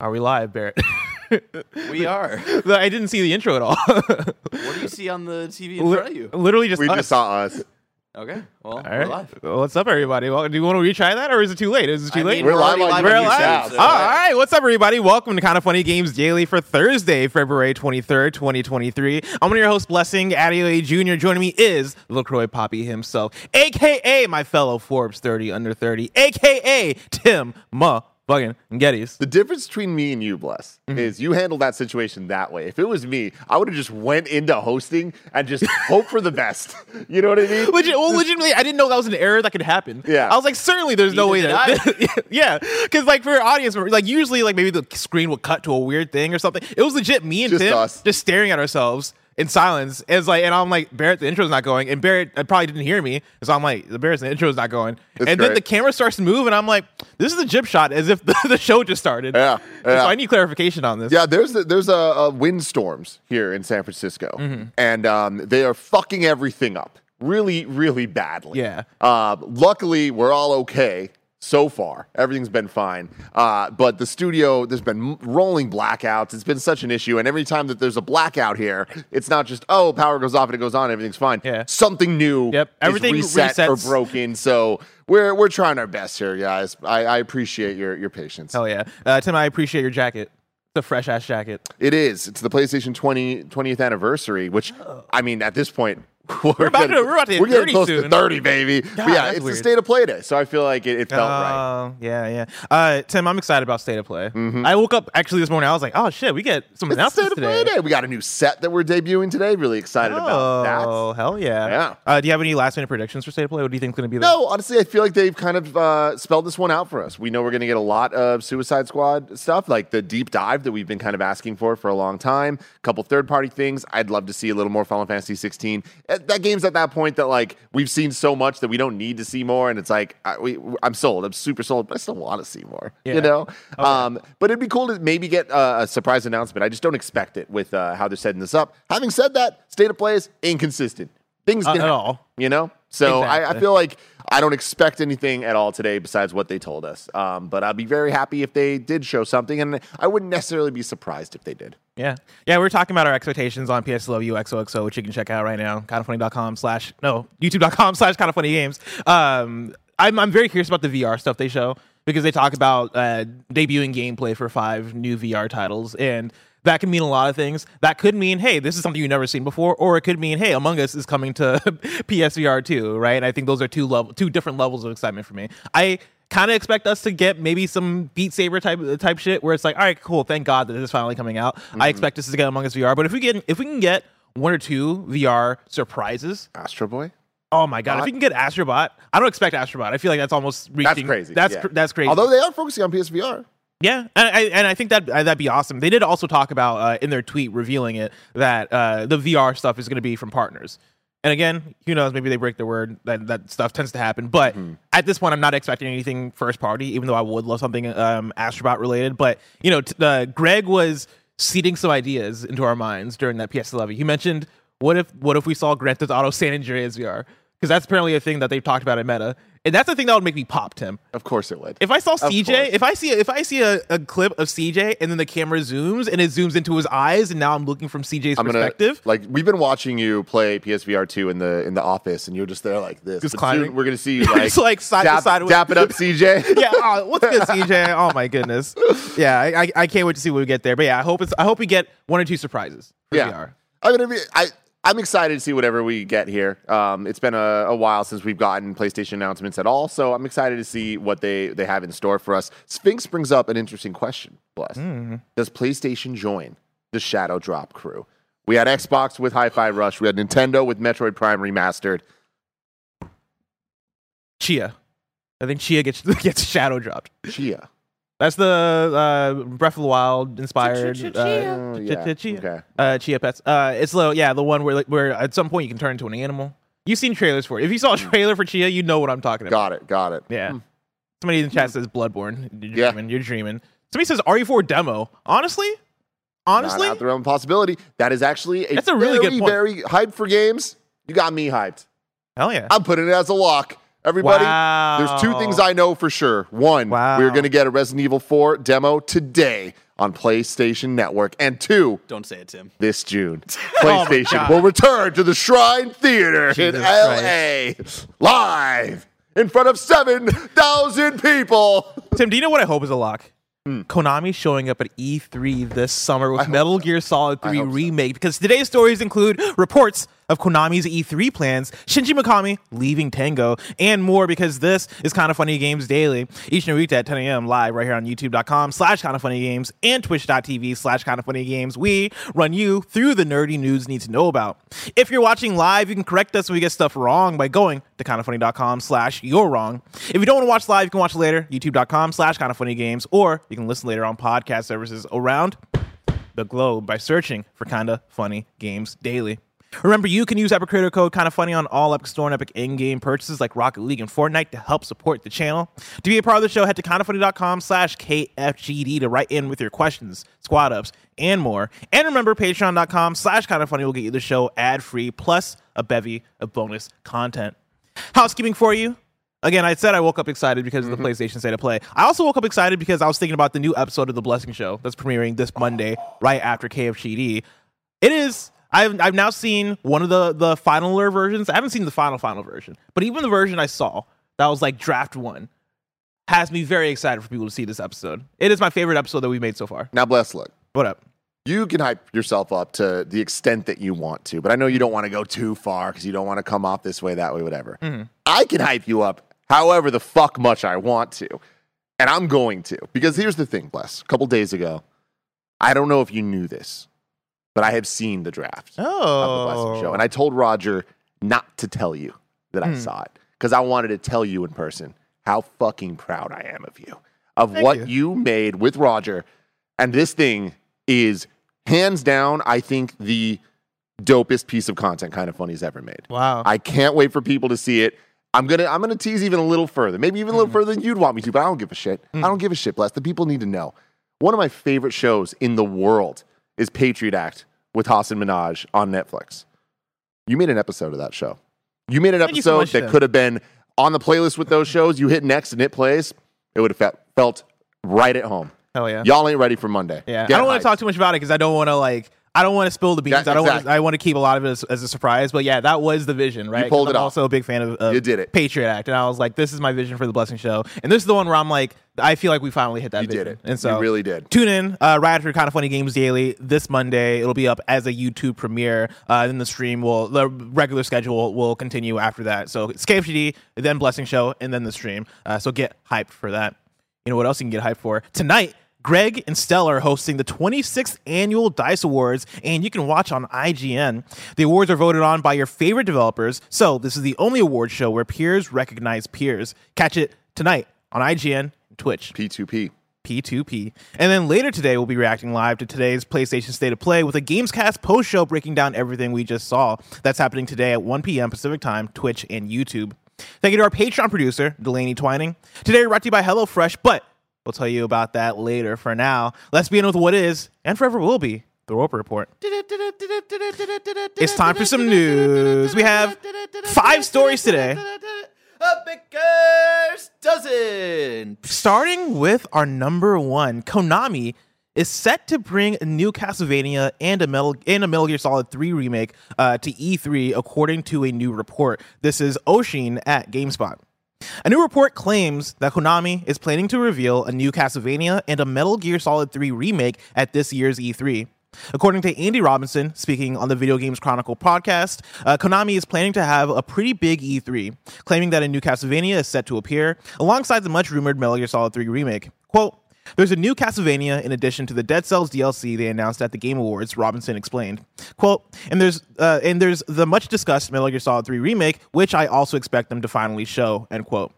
Are we live, Barrett? We are. I didn't see the intro at all. What do you see on the TV in front of you? Literally just We us. just saw us. Okay, well, All we're live. Well, what's up, everybody? Well, do you want to retry that, or is it too late? Is it too I late? mean, We're already live on We're YouTube, live. so- All right, what's up, everybody? Welcome to Kind of Funny Games Daily for Thursday, February 23rd, 2023. I'm one of your hosts, Blessing Adeoye Jr. Joining me is LaCroix Poppy himself, aka my fellow Forbes 30 under 30, aka Tim Ma Buggin and Gettys. The difference between me and you, Bless, Mm-hmm. is you handled that situation that way. If it was me, I would have just went into hosting and just hope for the best. You know what I mean? Legit, well, legitimately, I didn't know that was an error that could happen. Yeah. I was like, certainly, there's no way Neither that. yeah, because like for our audience, like usually, like maybe the screen would cut to a weird thing or something. It was legit me and Just Tim us. just staring at ourselves in silence. It's like, and I'm like, Barrett, the intro's not going, and Barrett uh, probably didn't hear me, so I'm like, the Barrett's the intro's not going, It's and then the camera starts to move, and I'm like, this is a jib shot, as if the, the show just started. Yeah, So yeah. I need clarification on this. Yeah, there's there's a, a windstorms here in San Francisco, Mm-hmm. and um, they are fucking everything up really, really badly. Yeah. Uh, luckily, we're all okay so far. Everything's been fine. Uh, but the studio, there's been rolling blackouts. It's been such an issue, and every time that there's a blackout here, it's not just oh, power goes off and it goes on, everything's fine. Yeah. Something new. Yep, everything is reset or broken. So we're we're trying our best here, guys. I, I appreciate your your patience. Hell yeah, uh, Tim, I appreciate your jacket. It's a fresh ass jacket. It is. It's the PlayStation 20, 20th anniversary, which I mean, at this point, we're, about getting, to- we're about to hit we're getting 30 close soon. to thirty, baby. But yeah, it's weird. the state of play day, so I feel like it, it felt right. Oh, yeah, yeah. Uh, Tim, I'm excited about State of Play. I woke up actually this morning. I was like, oh shit, we get some It's the state announcements of play day. We got a new set that we're debuting today. Really excited about that Oh, hell yeah. Yeah. Uh, do you have any last minute predictions for State of Play? What do you think is going to be that. No, honestly, I feel like they've kind of uh, spelled this one out for us. We know we're going to get a lot of Suicide Squad stuff, like the deep dive that we've been kind of asking for for a long time. A couple third party things. I'd love to see a little more Final Fantasy 16. That game's at that point that like we've seen so much that we don't need to see more, and it's like I, we, I'm sold. I'm super sold, but I still want to see more. Yeah. You know. Um, but it'd be cool to maybe get uh, a surprise announcement. I just don't expect it with uh, how they're setting this up. Having said that, state of play is inconsistent. Things Uh, at all. You know. So I, I feel like I don't expect anything at all today besides what they told us. Um, but I'd be very happy if they did show something, and I wouldn't necessarily be surprised if they did. Yeah. Yeah, we're talking about our expectations on PSLU XOXO, which you can check out right now. Kindoffunny.com slash, no, youtube.com slash kind of funny games. Um, I'm, I'm very curious about the VR stuff they show because they talk about uh, debuting gameplay for five new VR titles. And that can mean a lot of things. That could mean, hey, this is something you've never seen before, or it could mean, hey, Among Us is coming to PSVR too, right? And I think those are two level, two different levels of excitement for me. I kind of expect us to get maybe some Beat Saber type type shit where it's like, all right, cool, thank God that this is finally coming out. I mm-hmm. expect us to get Among Us VR, but if we get if we can get one or two VR surprises, Astro Boy. oh my God, if we can get Astrobot, I don't expect Astrobot. I feel like that's almost reaching. That's crazy. That's yeah. cr- that's crazy. Although they are focusing on PSVR. Yeah, and I and I think that uh, that'd be awesome. They did also talk about uh, in their tweet revealing it that uh, the VR stuff is going to be from partners. And again, who knows? Maybe they break their word. That that stuff tends to happen. But Mm-hmm. at this point, I'm not expecting anything first party. Even though I would love something um, Astrobot related. But you know, t- uh, Greg was seeding some ideas into our minds during that PS11. He mentioned, "What if what if we saw Grand Theft Auto San Andreas VR?" Because that's apparently a thing that they've talked about in Meta, and that's the thing that would make me pop, Tim. Of course it would. If I saw. CJ, if I see if I see a, a clip of CJ and then the camera zooms and it zooms into his eyes and now I'm looking from CJ's I'm gonna perspective. like we've been watching you play PSVR two in the in the office, and you're just there like this. Just But climbing. soon we're gonna see you like It's like side to dap, side with- dap it up, CJ. yeah, oh, what's good, CJ? Oh my goodness. Yeah, I, I, I can't wait to see what we get there. But yeah, I hope it's I hope we get one or two surprises. Yeah. VR. I mean, I mean, I I'm excited to see whatever we get here. Um, it's been a, a while since we've gotten PlayStation announcements at all, so I'm excited to see what they they have in store for us. Sphinx brings up an interesting question. Bless. Does PlayStation join the Shadow Drop crew? We had Xbox with Hi-Fi Rush. We had Nintendo with Metroid Prime Remastered. Tchia. I think Tchia gets gets shadow dropped. Tchia. That's the uh, Breath of the Wild inspired. Tchia. uh, Oh, yeah. Okay. Uh, Chia Pets. It's the yeah the one where like where at some point you can turn into an animal. You've seen trailers for it. If you saw a trailer for Tchia, you know what I'm talking about. Got it. Got it. Yeah. Somebody in the chat says Bloodborne. You're Yeah. dreaming. You're dreaming. Somebody says RE4 demo. Honestly, honestly, Not out the realm of possibility. That is actually a That's a really very, good point. very hyped for games. You got me hyped. hell yeah. I'm putting it as a lock. Everybody, Wow. there's two things I know for sure. One, Wow. we're going to get a Resident Evil 4 demo today on PlayStation Network. And two, Don't say it, Tim. this June, Oh PlayStation God. will return to the Shrine Theater in Jesus LA live in front of 7,000 people. Tim, do you know what I hope is a lock? Hmm. Konami showing up at E3 this summer with Metal Gear Solid 3 hope so. Remake because today's stories include reports of Konami's E3 plans, Shinji Mikami leaving Tango, and more because this is Kind of Funny Games Daily. Each and every week at 10 a.m. live right here on youtube.com slash Kind of Funny Games and twitch.tv slash Kind of Funny Games. We run you through the nerdy news you need to know about. If you're watching live, you can correct us when we get stuff wrong by going to kindoffunny.com slash you're wrong. If you don't want to watch live, you can watch later, youtube.com slash Kind of Funny Games, or you can listen later on podcast services around the globe by searching for Kinda Funny Games Daily. Remember, you can use Epic Creator Code Kinda Funny on all Epic Store and Epic in-game purchases like Rocket League and Fortnite to help support the channel. To be a part of the show, head to kindafunny.com slash KFGD to write in with your questions, squad ups, and more. And remember, patreon.com slash kinda funny will get you the show ad-free plus a bevy of bonus content. Housekeeping for you. Again, I said I woke up excited because of the mm-hmm. PlayStation State of Play. I also woke up excited because I was thinking about the new episode of The Blessing Show that's premiering this Monday, right after KFGD. It is. I've I've now seen one of the the finaler versions. I haven't seen the final final version, but even the version I saw that was like draft one has me very excited for people to see this episode. It is my favorite episode that we've made so far. Now, bless look. What up? You can hype yourself up to the extent that you want to, but I know you don't want to go too far because you don't want to come off this way, that way, whatever. Mm-hmm. I can hype you up however the fuck much I want to. And I'm going to. Because here's the thing, Bless. A couple days ago, I don't know if you knew this, but I have seen the draft of the Blessing Show. And I told Roger not to tell you that I saw it because I wanted to tell you in person how fucking proud I am of you, of Thank what you. you made with Roger. And this thing is hands down, I think, the dopest piece of content kind of funny's ever made. Wow. I can't wait for people to see it. I'm gonna I'm gonna tease even a little further, maybe even a Mm. little further than you'd want me to, but I don't give a shit. I don't give a shit, bless. The people need to know. One of my favorite shows in the world is Patriot Act with Hasan Minhaj on Netflix. You made an episode of that show. You made an Thank so episode much, that Tim. could have been on the playlist with those shows. You hit next and it plays. It would have felt, felt right at home. Hell yeah. Y'all ain't ready for Monday. Yeah, Get I don't want to talk too much about it because I don't want to like. I don't want to spill the beans. I don't. Want to, I want to keep a lot of it as, as a surprise. But yeah, that was the vision, right? 'Cause pulled it I'm off. Also, a big fan of, of You did it. Patriot Act, and I was like, this is my vision for the Blessing Show, and this is the one where I'm like, I feel like we finally hit that. You did vision. it. and so You really did. Tune in uh, right after Kind of Funny Games Daily this Monday. It'll be up as a YouTube premiere. Uh, then the stream will the regular schedule will continue after that. So it's KFGD, then Blessing Show, and then the stream. Uh, so get hyped for that. You know what else you can get hyped for tonight? Greg and Stella are hosting the 26th annual Dice Awards, and you can watch on IGN. The awards are voted on by your favorite developers, so this is the only award show where peers recognize peers. Catch it tonight on IGN Twitch. P2P. P2P. And then later today, we'll be reacting live to today's PlayStation State of Play with a Gamescast post show breaking down everything we just saw. That's happening today at 1 p.m. Pacific Time, Twitch, and YouTube. Thank you to our Patreon producer, Delaney Twining. Today, we're brought to you by HelloFresh, but we'll tell you about that later. For now, let's begin with what is, and forever will be, the Roper Report. It's time for some news. We have five stories today. A Baker's dozen. Starting with our number one, Konami is set to bring a new Castlevania and a Metal and a Metal Gear Solid 3 remake uh, to E3, according to a new report. This is Oshin at GameSpot. A new report claims that Konami is planning to reveal a new Castlevania and a Metal Gear Solid 3 remake at this year's E3. According to Andy Robinson, speaking on the Video Games Chronicle podcast, uh, Konami is planning to have a pretty big E3, claiming that a new Castlevania is set to appear alongside the much rumored Metal Gear Solid 3 remake. Quote, there's a new Castlevania in addition to the Dead Cells DLC they announced at the Game Awards, Robinson explained. Quote, and there's uh, and there's the much discussed Metal Gear Solid 3 remake, which I also expect them to finally show, end quote.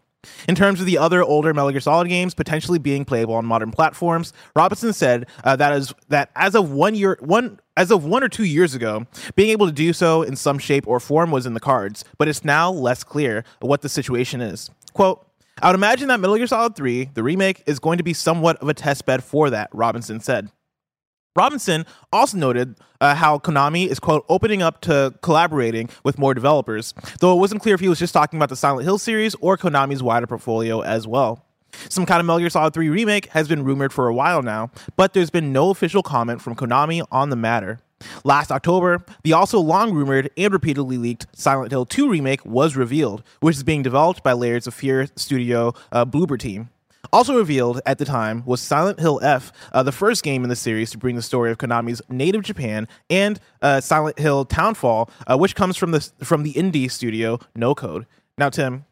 In terms of the other older Metal Gear Solid games potentially being playable on modern platforms, Robinson said uh, that is that as of one year one as of one or two years ago, being able to do so in some shape or form was in the cards, but it's now less clear what the situation is. Quote. I would imagine that Metal Gear Solid 3, the remake, is going to be somewhat of a test bed for that, Robinson said. Robinson also noted uh, how Konami is, quote, opening up to collaborating with more developers, though it wasn't clear if he was just talking about the Silent Hill series or Konami's wider portfolio as well. Some kind of Metal Gear Solid 3 remake has been rumored for a while now, but there's been no official comment from Konami on the matter. Last October, the also long rumored and repeatedly leaked Silent Hill 2 remake was revealed, which is being developed by Layers of Fear studio uh, Bloober team. Also revealed at the time was Silent Hill F, uh, the first game in the series to bring the story of Konami's native Japan, and uh, Silent Hill Townfall, uh, which comes from the from the indie studio No Code. Now, Tim,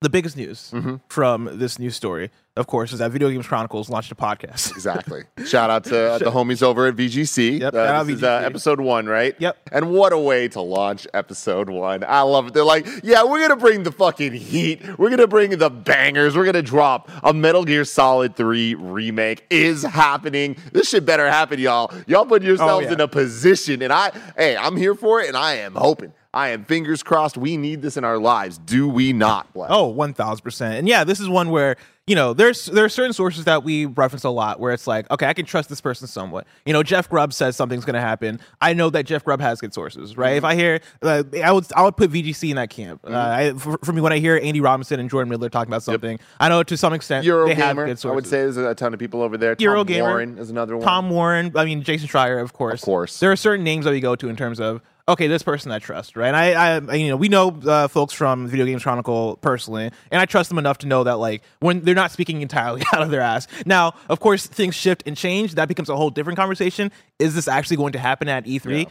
the biggest news Mm-hmm. from this news story, of course, is that Video Games Chronicles launched a podcast. Exactly. Shout out to uh, the homies over at VGC. Yep, Uh, this is uh, episode one, right? Yep. And what a way to launch episode one. I love it. They're like, yeah, we're going to bring the fucking heat. We're going to bring the bangers. We're going to drop a Metal Gear Solid 3 remake is happening. This shit better happen, y'all. Y'all put yourselves yeah. in a position. And I, hey, I'm here for it and I am hoping. I am fingers crossed. We need this in our lives. Do we not, Bless? Oh, one thousand percent. And yeah, this is one where you know there's there are certain sources that we reference a lot where it's like, okay, I can trust this person somewhat. You know, Jeff Grubb says something's going to happen. I know that Jeff Grubb has good sources, right? If I hear, uh, I would I would put VGC in that camp. Uh, I, for, for me, when I hear Andy Robinson and Jordan Middler talking about something, I know to some extent they have Eurogamer, good sources. I would say there's a ton of people over there. Tom Eurogamer. Warren is another one. Tom Warren, I mean Jason Schreier, of course. Of course. There are certain names that we go to in terms of okay, this person I trust, right? And I, I, you know, we know uh, folks from Video Games Chronicle personally, and I trust them enough to know that like when they're not speaking entirely out of their ass. Now, of course, things shift and change. That becomes a whole different conversation. Is this actually going to happen at E3? Yeah.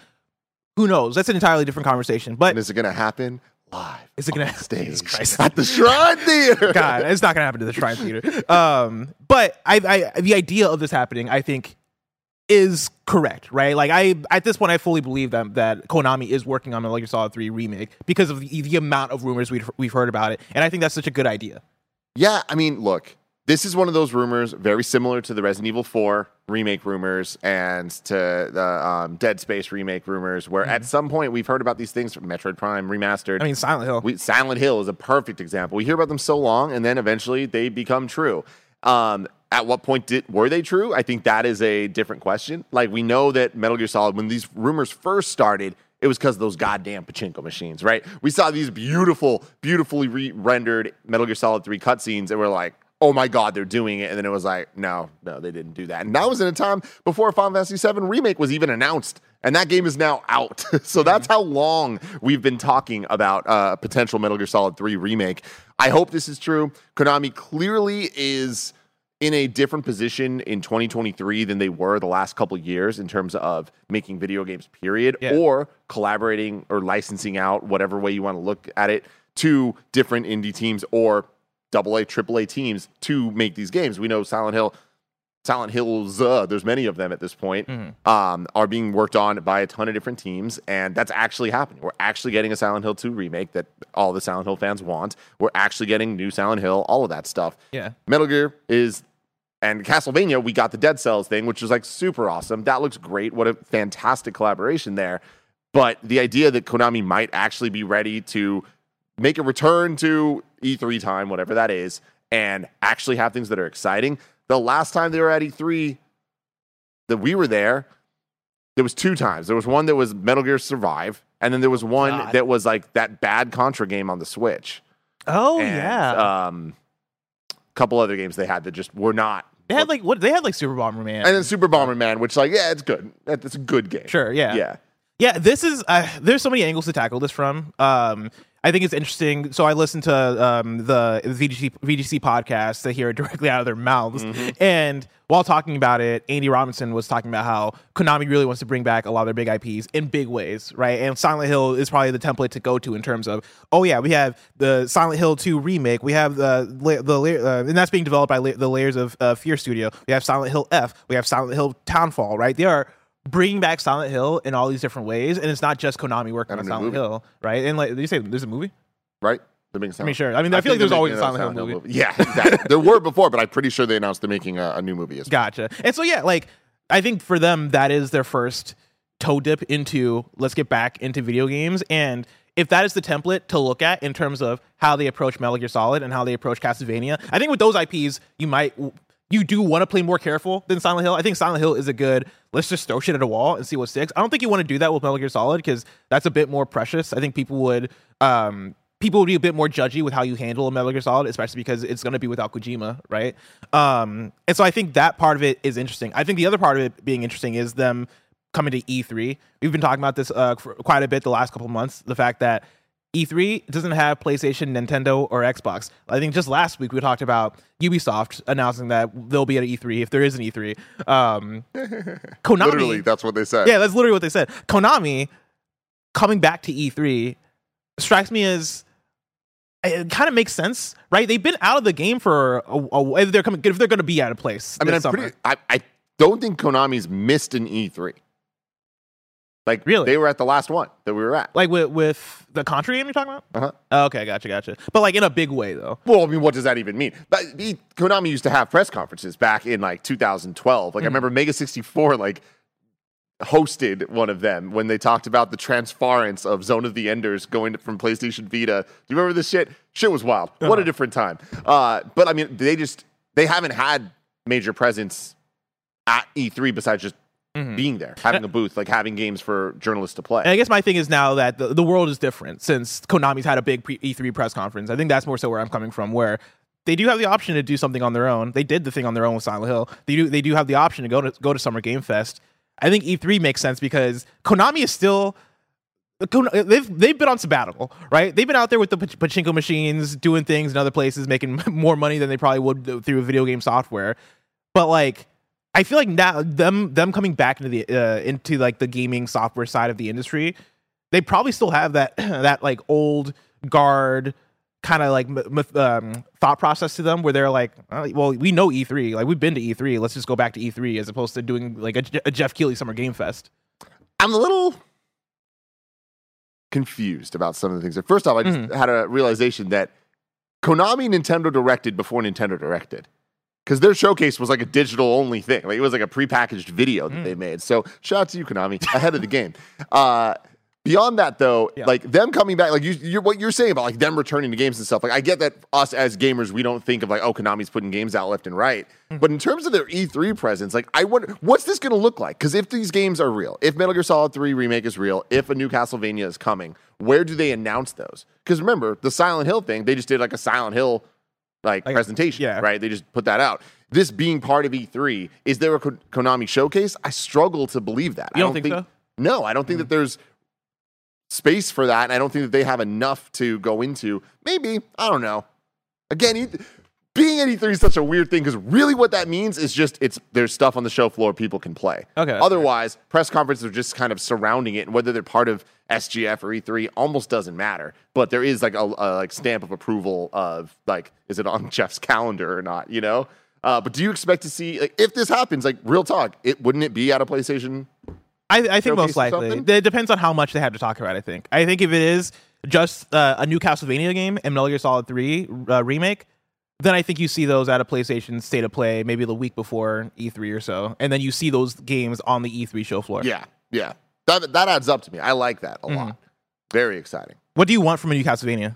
Who knows? That's an entirely different conversation. But And is it going to happen live? Is it gonna- on stage Christ. at the Shrine Theater? God, it's not gonna happen to the Shrine Theater. Um, but I, I, the idea of this happening, I think, is correct, right? Like I, at this point, I fully believe that that Konami is working on Metal Gear Solid Three remake because of the, the amount of rumors we've we've heard about it, and I think that's such a good idea. Yeah, I mean, look, this is one of those rumors very similar to the Resident Evil 4 remake rumors and to the um, Dead Space remake rumors, where at some point we've heard about these things from Metroid Prime remastered. Mm-hmm. I mean, Silent Hill. We, Silent Hill is a perfect example. We hear about them so long, and then eventually they become true. Um, at what point did were they true? I think that is a different question. Like we know that Metal Gear Solid, when these rumors first started, it was because of those goddamn pachinko machines, right? We saw these beautiful, beautifully re- rendered Metal Gear Solid 3 cutscenes, and we're like, oh my god, they're doing it. And then it was like, no, no, they didn't do that. And that was in a time before Final Fantasy VII Remake was even announced. And that game is now out. so that's how long we've been talking about uh, a potential Metal Gear Solid 3 remake. I hope this is true. Konami clearly is in a different position in 2023 than they were the last couple years in terms of making video games period Yeah. or collaborating or licensing out whatever way you want to look at it to different indie teams or double A, triple A teams to make these games. We know Silent Hill, Silent Hills, uh, there's many of them at this point, um, are being worked on by a ton of different teams, and that's actually happening. We're actually getting a Silent Hill 2 remake that all the Silent Hill fans want. We're actually getting new Silent Hill, all of that stuff. Yeah. Metal Gear is and Castlevania, we got the Dead Cells thing, which was like super awesome. That looks great. What a fantastic collaboration there. But the idea that Konami might actually be ready to make a return to E3 time, whatever that is, and actually have things that are exciting. The last time they were at E3 that we were there, there was two times. There was one that was Metal Gear Survive, and then there was one God. that was like that bad Contra game on the Switch. Oh and, yeah, Um, a couple other games they had that just were not. they had like what? They had like Super Bomberman. and then Super Bomberman, which like yeah, it's good. It's a good game. Sure, yeah. yeah. Yeah, this is uh, there's so many angles to tackle this from. Um, I think it's interesting. So I listened to um, the VGC, VGC podcast to hear it directly out of their mouths, and while talking about it, Andy Robinson was talking about how Konami really wants to bring back a lot of their big IPs in big ways, right? And Silent Hill is probably the template to go to in terms of, oh yeah, we have the Silent Hill 2 remake, we have the the uh, and that's being developed by la- the layers of uh, Fear Studio. We have Silent Hill F, we have Silent Hill Townfall, right? They are bringing back Silent Hill in all these different ways, and it's not just Konami working on Silent movie. Hill, right? And like you say, there's a movie. Right. They're making I mean, sure. I mean, I, feel like there's always a Silent Hill movie. Yeah, exactly. there were before, but I'm pretty sure they announced they're making a, a new movie as well. Gotcha. And so yeah, like I think for them that is their first toe dip into let's get back into video games and if that is the template to look at in terms of how they approach Metal Gear Solid and how they approach Castlevania, I think with those IPs you might you do want to play more careful than Silent Hill. I think Silent Hill is a good let's just throw shit at a wall and see what sticks. I don't think you want to do that with Metal Gear Solid because that's a bit more precious. I think people would um people would be a bit more judgy with how you handle a Metal Gear Solid, especially because it's going to be without Kojima, right? Um, and so I think that part of it is interesting. I think the other part of it being interesting is them coming to E3. We've been talking about this uh, quite a bit the last couple months. The fact that E3 doesn't have PlayStation, Nintendo, or Xbox. I think just last week we talked about Ubisoft announcing that they'll be at E3 if there is an E3. Um, Konami, Literally, that's what they said. yeah, that's literally what they said. Konami coming back to E3 strikes me as it kind of makes sense, right? They've been out of the game for a, a if they're coming if they're going to be at a place. I mean, I'm summer. pretty. I, I don't think Konami's missed an E3. Like, Really? they were at the last one that we were at. like with with the Contra game you're talking about. Uh-huh. Oh, okay, gotcha, gotcha. But like in a big way though. Well, I mean, what does that even mean? But he, Konami used to have press conferences back in like 2012. Like, I remember Mega 64 like hosted one of them when they talked about the transference of Zone of the Enders going from PlayStation Vita. Do you remember this shit? Shit was wild. What a different time. Uh, but I mean, they just they haven't had major presence at E3 besides just Mm-hmm. being there, having a booth, like having games for journalists to play. And I guess my thing is now that the, the world is different since Konami's had a big pre- E3 press conference. I think that's more so where I'm coming from, where they do have the option to do something on their own. They did the thing on their own with Silent Hill. They do they do have the option to go to go to Summer Game Fest. I think E3 makes sense because Konami is still they've they've been on sabbatical, right? They've been out there with the pachinko machines, doing things in other places, making more money than they probably would through video game software. But like, I feel like now them them coming back into the uh, into like the gaming software side of the industry, they probably still have that that like old guard kind of like m- um, thought process to them, where they're like, well, we know E3, like we've been to E3, let's just go back to E3 as opposed to doing like a, a Geoff Keighley Summer Game Fest. I'm a little confused about some of the things. First off, I just had a realization that Konami Nintendo directed before Nintendo directed. Because their showcase was like a digital only thing. Like it was like a prepackaged video that they made. So shout out to you, Konami, ahead of the game. Uh, beyond that, though, Yeah. like them coming back, like you, you're, what you're saying about like them returning to games and stuff. Like I get that us as gamers, we don't think of like, oh, Konami's putting games out left and right. But in terms of their E3 presence, like I wonder, what's this going to look like? Because if these games are real, if Metal Gear Solid 3 remake is real, if a new Castlevania is coming, where do they announce those? Because remember the Silent Hill thing, they just did like a Silent Hill like, Like, presentation, yeah. right? They just put that out. This being part of E3, is there a Konami showcase? I struggle to believe that. You I don't think so? No, I don't think hmm. that there's space for that, and I don't think that they have enough to go into. Maybe I don't know. Again, being at E3 is such a weird thing because really what that means is just it's there's stuff on the show floor people can play. Okay, Otherwise, press conferences are just kind of surrounding it, and whether they're part of SGF or E3 almost doesn't matter. But there is like a, a like stamp of approval of like is it on Jeff's calendar or not? You know. Uh, but do you expect to see like, if this happens? Like real talk, it wouldn't it be at a PlayStation? I, I think most likely. It depends on how much they have to talk about. I think. I think if it is just uh, a new Castlevania game and Metal Gear Solid Three uh, remake, then I think you see those at a PlayStation State of Play maybe the week before E3 or so, and then you see those games on the E3 show floor. Yeah, yeah. That that adds up to me. I like that a mm-hmm. lot. Very exciting. What do you want from a new Castlevania?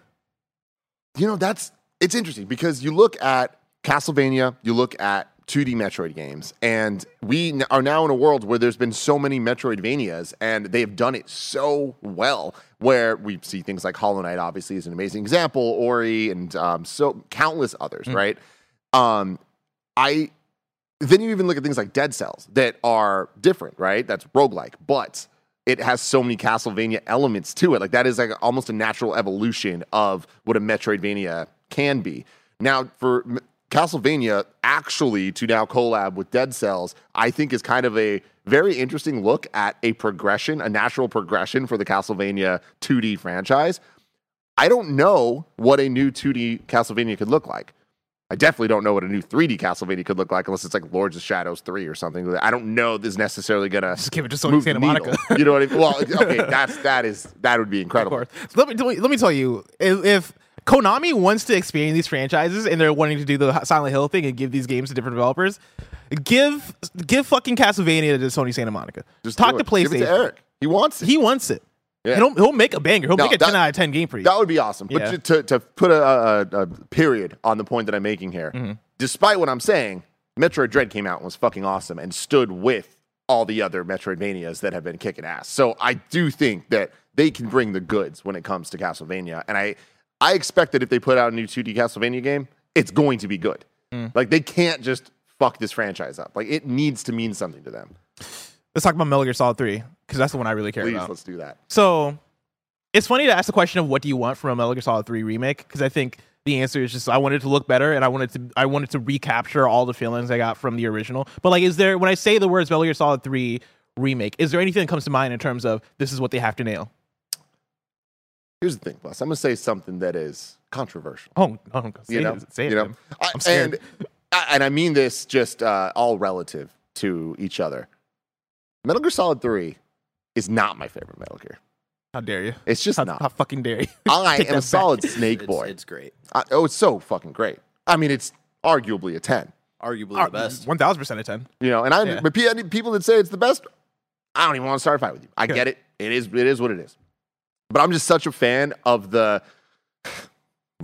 You know, that's it's interesting because you look at Castlevania, you look at 2D Metroid games, and we are now in a world where there's been so many Metroidvanias, and they have done it so well. Where we see things like Hollow Knight, obviously, is an amazing example, Ori, and um, so countless others, right? Um, I then you even look at things like Dead Cells that are different, right? That's roguelike, but it has so many Castlevania elements to it. Like that is like almost a natural evolution of what a Metroidvania can be. Now, for Castlevania actually to now collab with Dead Cells, I think is kind of a very interesting look at a progression, a natural progression for the Castlevania 2D franchise. I don't know what a new 2D Castlevania could look like. I definitely don't know what a new 3D Castlevania could look like unless it's like Lords of Shadows 3 or something. I don't know this is necessarily gonna Just give it to Sony Santa Monica. You know what I mean? Well, okay, that's that is that would be Of incredible. course. Let me let me- let me tell you if Konami wants to expand these franchises, and they're wanting to do the Silent Hill thing and give these games to different developers. Give give fucking Castlevania to Sony Santa Monica. Just talk to. PlayStation. Give it to Eric. He wants it. He wants it. Yeah. He'll, he'll make a banger. He'll No, make a that- 10 out of 10 game for you. That would be awesome. But Yeah. to, to, to put a, a, a period on the point that I'm making here, Mm-hmm. despite what I'm saying, Metroid Dread came out and was fucking awesome and stood with all the other Metroidvanias that have been kicking ass. So I do think that they can bring the goods when it comes to Castlevania. And I, I expect that if they put out a new 2D Castlevania game, it's going to be good. Mm. Like they can't just fuck this franchise up. Like it needs to mean something to them. Let's talk about Metal Gear Solid 3, because that's the one I really care Please, about. let's do that. So it's funny to ask the question of what do you want from a Metal Gear Solid 3 remake because I think the answer is just I wanted to look better and I wanted to I wanted to recapture all the feelings I got from the original. But like is there when I say the words Metal Gear Solid 3 remake, is there anything that comes to mind in terms of this is what they have to nail? Here's the thing, Plus. I'm going to say something that is controversial. Oh, oh say, you know, it, say it. you know. I- I'm scared. and I- and I mean this just uh, all relative to each other. Metal Gear Solid Three is not my favorite Metal Gear. How dare you? It's just How, not. how fucking dare you? I am a that back. solid Snake boy. it's great. I, oh, it's so fucking great. I mean, it's arguably a ten. Arguably the best. One thousand percent a ten. You know, and I Yeah. but people that say it's the best, I don't even want to start a fight with you. I Good. get it. It is it is what it is. But I'm just such a fan of the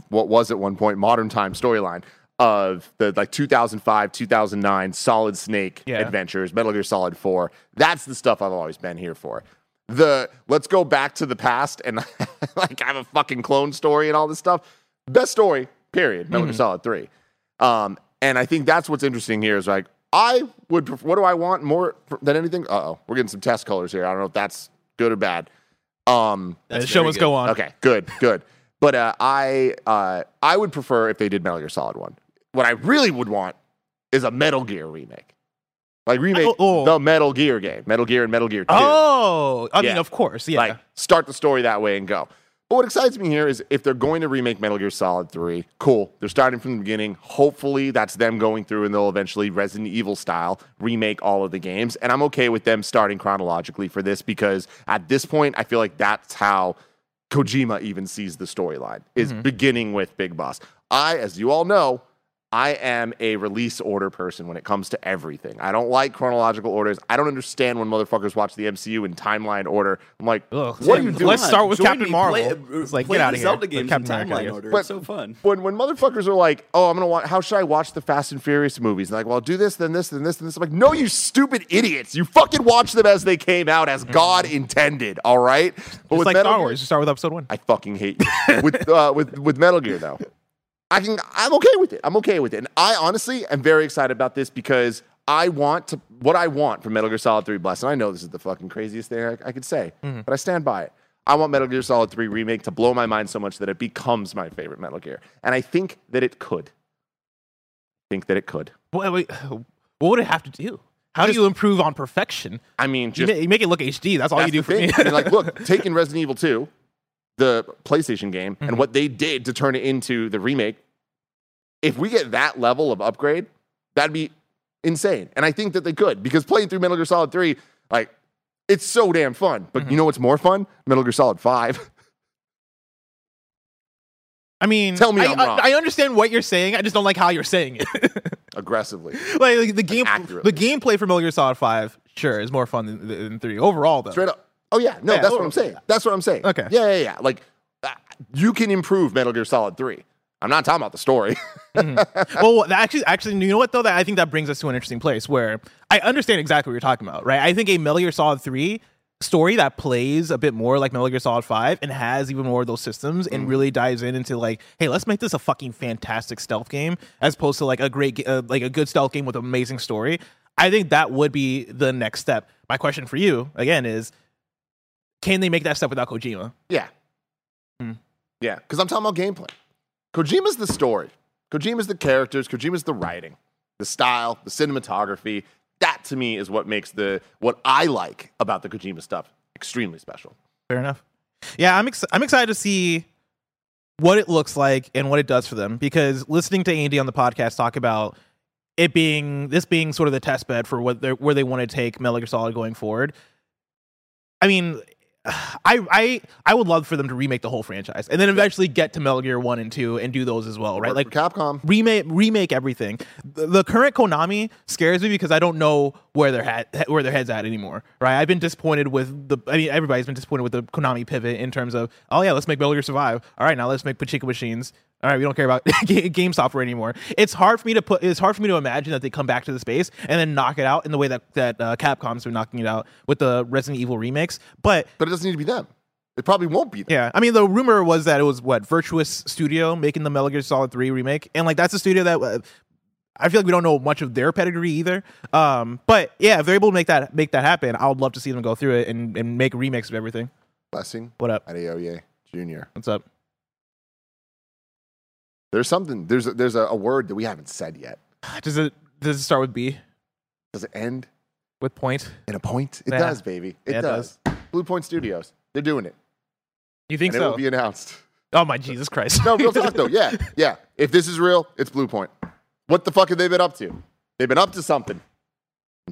what was at one point modern time storyline of the like 2005 2009 Solid Snake Yeah. adventures, Metal Gear Solid 4. That's the stuff I've always been here for. The let's go back to the past and like i have a fucking clone story and all this stuff. Best story, period. Metal Gear Solid 3. Um, and I think that's what's interesting here is like, I would, pref- what do I want more than anything? Uh oh, we're getting some test colors here. I don't know if that's good or bad. Um, The show very must good. go on. okay, good, good. But uh, I, uh, I would prefer if they did Metal Gear Solid 1. What I really would want is a Metal Gear remake. Like remake Oh, oh. the Metal Gear game, Metal Gear and Metal Gear 2. Oh, I mean, of course, yeah. Like start the story that way and go. But what excites me here is if they're going to remake Metal Gear Solid 3, cool. They're starting from the beginning. Hopefully that's them going through and they'll eventually Resident Evil style remake all of the games. And I'm okay with them starting chronologically for this because at this point I feel like that's how Kojima even sees the storyline is mm-hmm. beginning with Big Boss. I, as you all know, I am a release order person when it comes to everything. I don't like chronological orders. I don't understand when motherfuckers watch the MCU in timeline order. I'm like, Ugh. what are you doing? Let's start with Join Captain me, Marvel. Play, It's like, get out of here. Zelda Like games Captain in America, timeline order. But- it's so fun. when when motherfuckers are like, "Oh, I'm gonna watch. How should I watch the Fast and Furious movies?" And like, well, do this, then this, then this, then this. I'm like, no, you stupid idiots! You fucking watch them as they came out, as God intended. All right. But It's Mm-hmm. like Metal Star Gear- Wars. You start with episode one. I fucking hate you. with uh, with with Metal Gear though. I can I'm okay with it. I'm okay with it. And I honestly am very excited about this because I want to what I want from Metal Gear Solid 3 Blast. And I know this is the fucking craziest thing I, I could say, mm-hmm. but I stand by it. I want Metal Gear Solid 3 remake to blow my mind so much that it becomes my favorite Metal Gear. And I think that it could. think that it could. Wait, wait, what would it have to do? How do you improve on perfection? I mean, You, just you make it look HD. That's all That's you do for me. I mean, like, look, taking Resident Evil 2, the PlayStation game, Mm-hmm. and what they did to turn it into the remake, if we get that level of upgrade, that'd be insane. And I think that they could because playing through Metal Gear Solid 3, like, it's so damn fun. But Mm-hmm. you know what's more fun? Metal Gear Solid 5. I mean, Tell me I, I'm wrong. I understand what you're saying. I just don't like how you're saying it. aggressively. like, like, the game, accurately. the gameplay for Metal Gear Solid Five, sure, is more fun than, than three overall. Though, Straight up. Oh, yeah. No, Yeah, that's what I'm saying. That's what I'm saying. Okay. Yeah, yeah, yeah. Like, uh, you can improve Metal Gear Solid 3. I'm not talking about the story. well, actually, actually, you know what though? That I think that brings us to an interesting place where I understand exactly what you're talking about, right? I think a Metal Gear Solid Three story that plays a bit more like Metal Gear Solid Five and has even more of those systems and really dives in into like, hey, let's make this a fucking fantastic stealth game as opposed to like a great, uh, like a good stealth game with an amazing story. I think that would be the next step. My question for you again is, can they make that stuff without Kojima? Yeah. Hmm. Yeah, because I'm talking about gameplay. Kojima's the story. Kojima's the characters. Kojima's the writing, the style, the cinematography. That to me is what makes the what I like about the Kojima stuff extremely special. Fair enough. Yeah, I'm ex- I'm excited to see what it looks like and what it does for them because listening to Andy on the podcast talk about it being this being sort of the test bed for what they where they want to take Metal Gear Solid going forward. I mean, I I I would love for them to remake the whole franchise and then eventually get to Metal Gear One and Two and do those as well, right? Like Capcom. remake remake everything. The, the current Konami scares me because I don't know where their head where their heads at anymore. Right? I've been disappointed with the. I mean, everybody's been disappointed with the Konami pivot in terms of oh yeah, let's make Metal Gear Survive. All right, now let's make Pachinko machines. All right, we don't care about game software anymore. It's hard for me to put. It's hard for me to imagine that they come back to the space and then knock it out in the way that that uh, Capcom's been knocking it out with the Resident Evil remakes. But But it doesn't need to be them. It probably won't be them. yeah, I mean, the rumor was that it was what Virtuos Studio making the Metal Gear Solid Three remake, and like that's a studio that uh, I feel like we don't know much of their pedigree either. Um, but yeah, if they're able to make that make that happen, I would love to see them go through it and, and make remakes of everything. Blessing What up? Adeoye Jr. What's up? There's something. There's a, there's a, a word that we haven't said yet. Does it does it start with B Does it end with point? in a point? It Yeah. does, baby. It, Yeah, it does. Bluepoint Studios. They're doing it, You think and it so? will be announced. oh my Jesus Christ! No, real talk though. Yeah, yeah. If this is real, it's Bluepoint. What the fuck have they been up to? They've been up to something.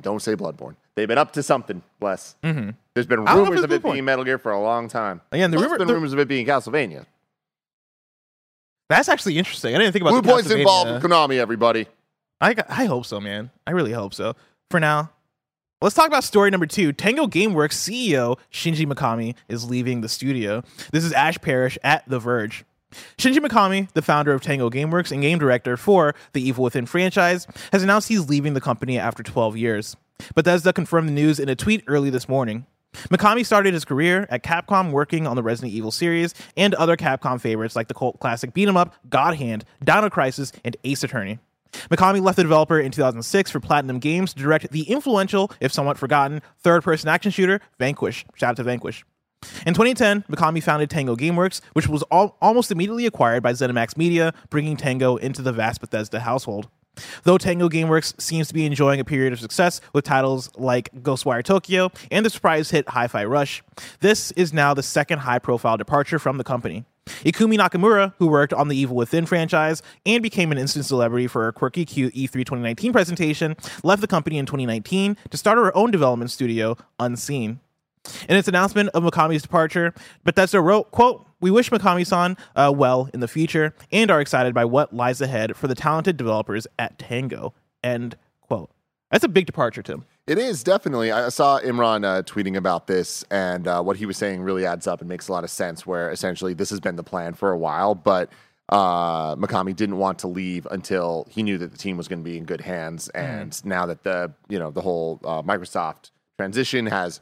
Don't say Bloodborne. They've been up to something. Bless. hmm There's been don't know if rumors it's of it Point. being Metal Gear for a long time. Again, the There's rumor been the- rumors of it being Castlevania. That's actually interesting. I didn't think about Blue the Point's involved with Konami. Everybody. I, got- I hope so, man. I really hope so. For now, let's talk about story number two. Tango Gameworks CEO Shinji Mikami is leaving the studio. This is Ash Parrish at The Verge. Shinji Mikami, the founder of Tango Gameworks and game director for the Evil Within franchise, has announced he's leaving the company after 12 years. Bethesda confirmed the news in a tweet early this morning. Mikami started his career at Capcom working on the Resident Evil series and other Capcom favorites like the cult classic beat 'em up, God Hand, Dino Crisis, and Ace Attorney. Mikami left the developer in 2006 for Platinum Games to direct the influential, if somewhat forgotten, third person action shooter Vanquish. Shout out to Vanquish. In 2010, Mikami founded Tango Gameworks, which was al- almost immediately acquired by ZeniMax Media, bringing Tango into the vast Bethesda household. Though Tango Gameworks seems to be enjoying a period of success with titles like Ghostwire Tokyo and the surprise hit Hi Fi Rush, this is now the second high profile departure from the company. Ikumi Nakamura, who worked on the Evil Within franchise and became an instant celebrity for her quirky cute E3 2019 presentation, left the company in 2019 to start her own development studio, Unseen. In its announcement of Mikami's departure, Bethesda wrote, quote, We wish Mikami-san uh, well in the future and are excited by what lies ahead for the talented developers at Tango, end quote. That's a big departure, Tim. It is definitely. I saw Imran uh, tweeting about this, and uh, what he was saying really adds up and makes a lot of sense. Where essentially this has been the plan for a while, but uh, Mikami didn't want to leave until he knew that the team was going to be in good hands. And now that the you know the whole uh, Microsoft transition has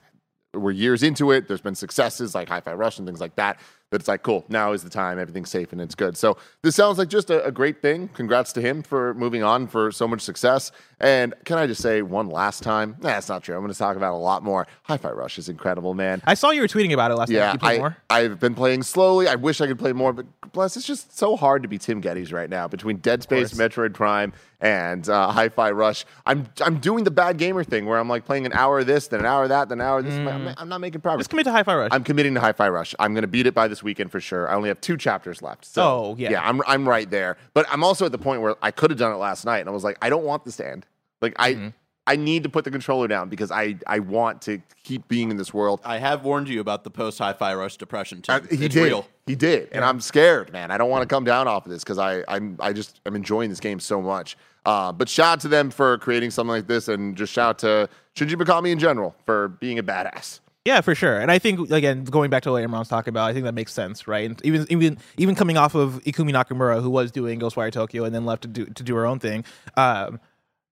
we're years into it. There's been successes like Hi-Fi Rush and things like that. That it's like, cool, now is the time. Everything's safe and it's good. So this sounds like just a, a great thing. Congrats to him for moving on for so much success. And can I just say one last time? Nah, that's not true. I'm going to talk about a lot more. Hi-Fi Rush is incredible, man. I saw you were tweeting about it last night. Yeah, You I, more? I've been playing slowly. I wish I could play more, but bless, it's just so hard to be Tim Gettys right now between Dead Space, Metroid Prime, and uh, Hi-Fi Rush. I'm I'm doing the bad gamer thing where I'm like playing an hour of this, then an hour of that, then an hour of this. I'm, I'm not making progress. Just commit to Hi-Fi Rush. I'm committing to Hi-Fi Rush. I'm going to beat it by this weekend for sure. I only have two chapters left. So, Oh, yeah. yeah. I'm I'm right there. But I'm also at the point where I could have done it last night, and I was like, I don't want this to end. Like I. Mm-hmm. I need to put the controller down because I, I want to keep being in this world. I have warned you about the post Hi-Fi Rush depression. Tim. Uh, he it's did. real. He did, and I'm scared, man. I don't want to come down off of this because I I'm I just I'm enjoying this game so much. Uh, but shout out to them for creating something like this, and just shout out to Shinji Mikami in general for being a badass. Yeah, for sure. And I think again, going back to what Imran's talking about, I think that makes sense, right? And even even even coming off of Ikumi Nakamura, who was doing Ghostwire Tokyo and then left to do to do her own thing. Um,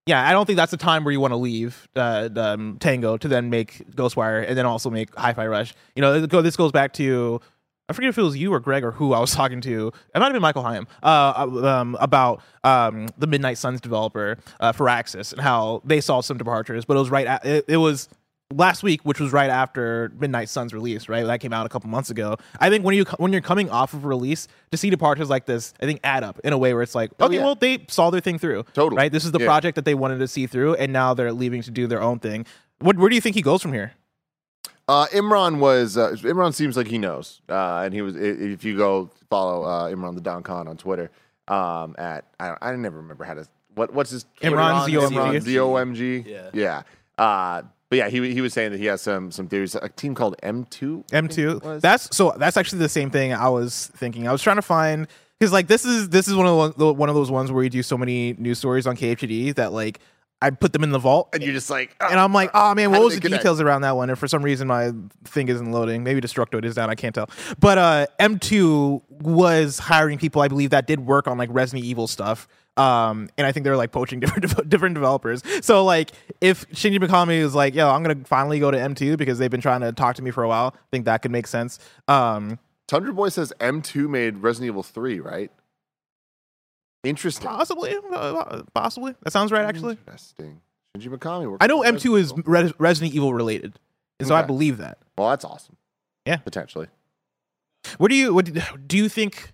yeah, I don't think that's the time where you want to leave uh, um, Tango to then make Ghostwire and then also make Hi-Fi Rush. You know, this this goes back to I forget if it was you or Greg or who I was talking to. It might have been Michael Hyam uh, um, about um, the Midnight Suns developer uh, Firaxis and how they saw some departures, but it was right. At, it, it was last week, which was right after Midnight Suns release, right? That came out a couple months ago. I think when you when you're coming off of release to see departures like this, I think add up in a way where it's like, okay, yeah. well they saw their thing through, Totally. right? This is the Yeah. project that they wanted to see through, and now they're leaving to do their own thing. What, where do you think he goes from here? Uh, Imran was uh, Imran seems like he knows, uh, and he was. If you go follow uh, Imran the Don Khan on Twitter, um, at I don't, I never remember how to what what's his Twitter Imran, name? Z-O-M-G. Imran, Z-O-M-G. Yeah. yeah. But yeah, he he was saying that he has some some theories. A team called M2. I think it M2. That's so that's actually the same thing I was thinking. I was trying to find because like this is this is one of the one, of those ones where you do so many news stories on KHD that like I put them in the vault and you're just like, and I'm like, oh man, what was the connect? details around that one? And for some reason, my thing isn't loading. Maybe Destructoid is down. I can't tell. But uh, M2 was hiring people, I believe, that did work on like Resident Evil stuff. Um, and I think they're like poaching different different developers. So like, if Shinji Mikami is like, yo, I'm gonna finally go to M2 because they've been trying to talk to me for a while. I think that could make sense. Um, Tundra Boy says M2 made Resident Evil 3, right? Interesting. possibly, uh, possibly. That sounds right, actually. Interesting. Shinji Mikami. I know M2 is Resident Evil. Res- Resident Evil related, and so I believe that. Well, that's awesome. Yeah. Potentially. What do you what do- you think?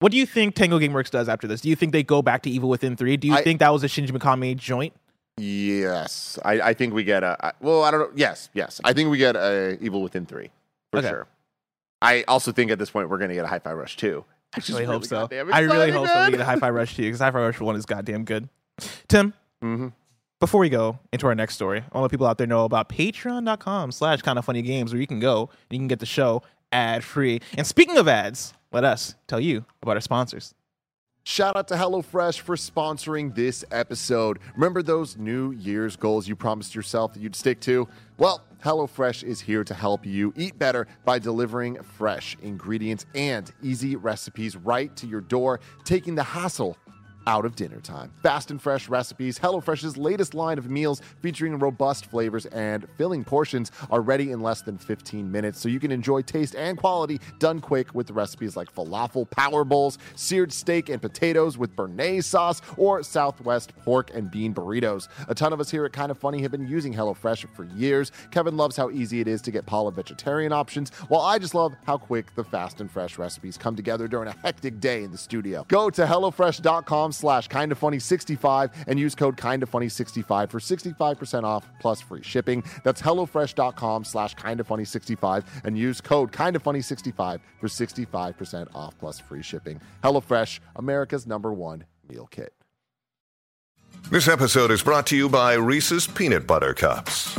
What do you think Tango GameWorks does after this? Do you think they go back to Evil Within three? Do you I- think that was a Shinji Mikami joint? Yes. I, I think we get a. Well, I don't know. Yes. Yes. I think we get a Evil Within 3 for Okay. sure. I also think at this point we're going to get a Hi Fi Rush 2. I really hope so. I really hope so. We get a Hi-Fi Rush two because Hi-Fi Rush one is goddamn good. Tim, Mm-hmm. before we go into our next story, I want to let people out there know about patreon.com slash kind of funny games where you can go and you can get the show ad free. And speaking of ads, let us tell you about our sponsors. Shout out to HelloFresh for sponsoring this episode. Remember those New Year's goals you promised yourself that you'd stick to? Well, HelloFresh is here to help you eat better by delivering fresh ingredients and easy recipes right to your door, taking the hassle out of dinner time. Fast and fresh recipes, HelloFresh's latest line of meals featuring robust flavors and filling portions are ready in less than 15 minutes, so you can enjoy taste and quality done quick with recipes like falafel power bowls, seared steak and potatoes with béarnaise sauce, or Southwest pork and bean burritos. A ton of us here at Kind of Funny have been using HelloFresh for years. Kevin loves how easy it is to get Paula vegetarian options, while I just love how quick the fast and fresh recipes come together during a hectic day in the studio. Go to HelloFresh.com slash Kinda Funny 65 and use code Kinda Funny 65 for 65% off plus free shipping. That's HelloFresh.com slash Kinda Funny 65 and use code Kinda Funny 65 for 65% off plus free shipping. HelloFresh, America's number one meal kit. This episode is brought to you by Reese's Peanut Butter Cups.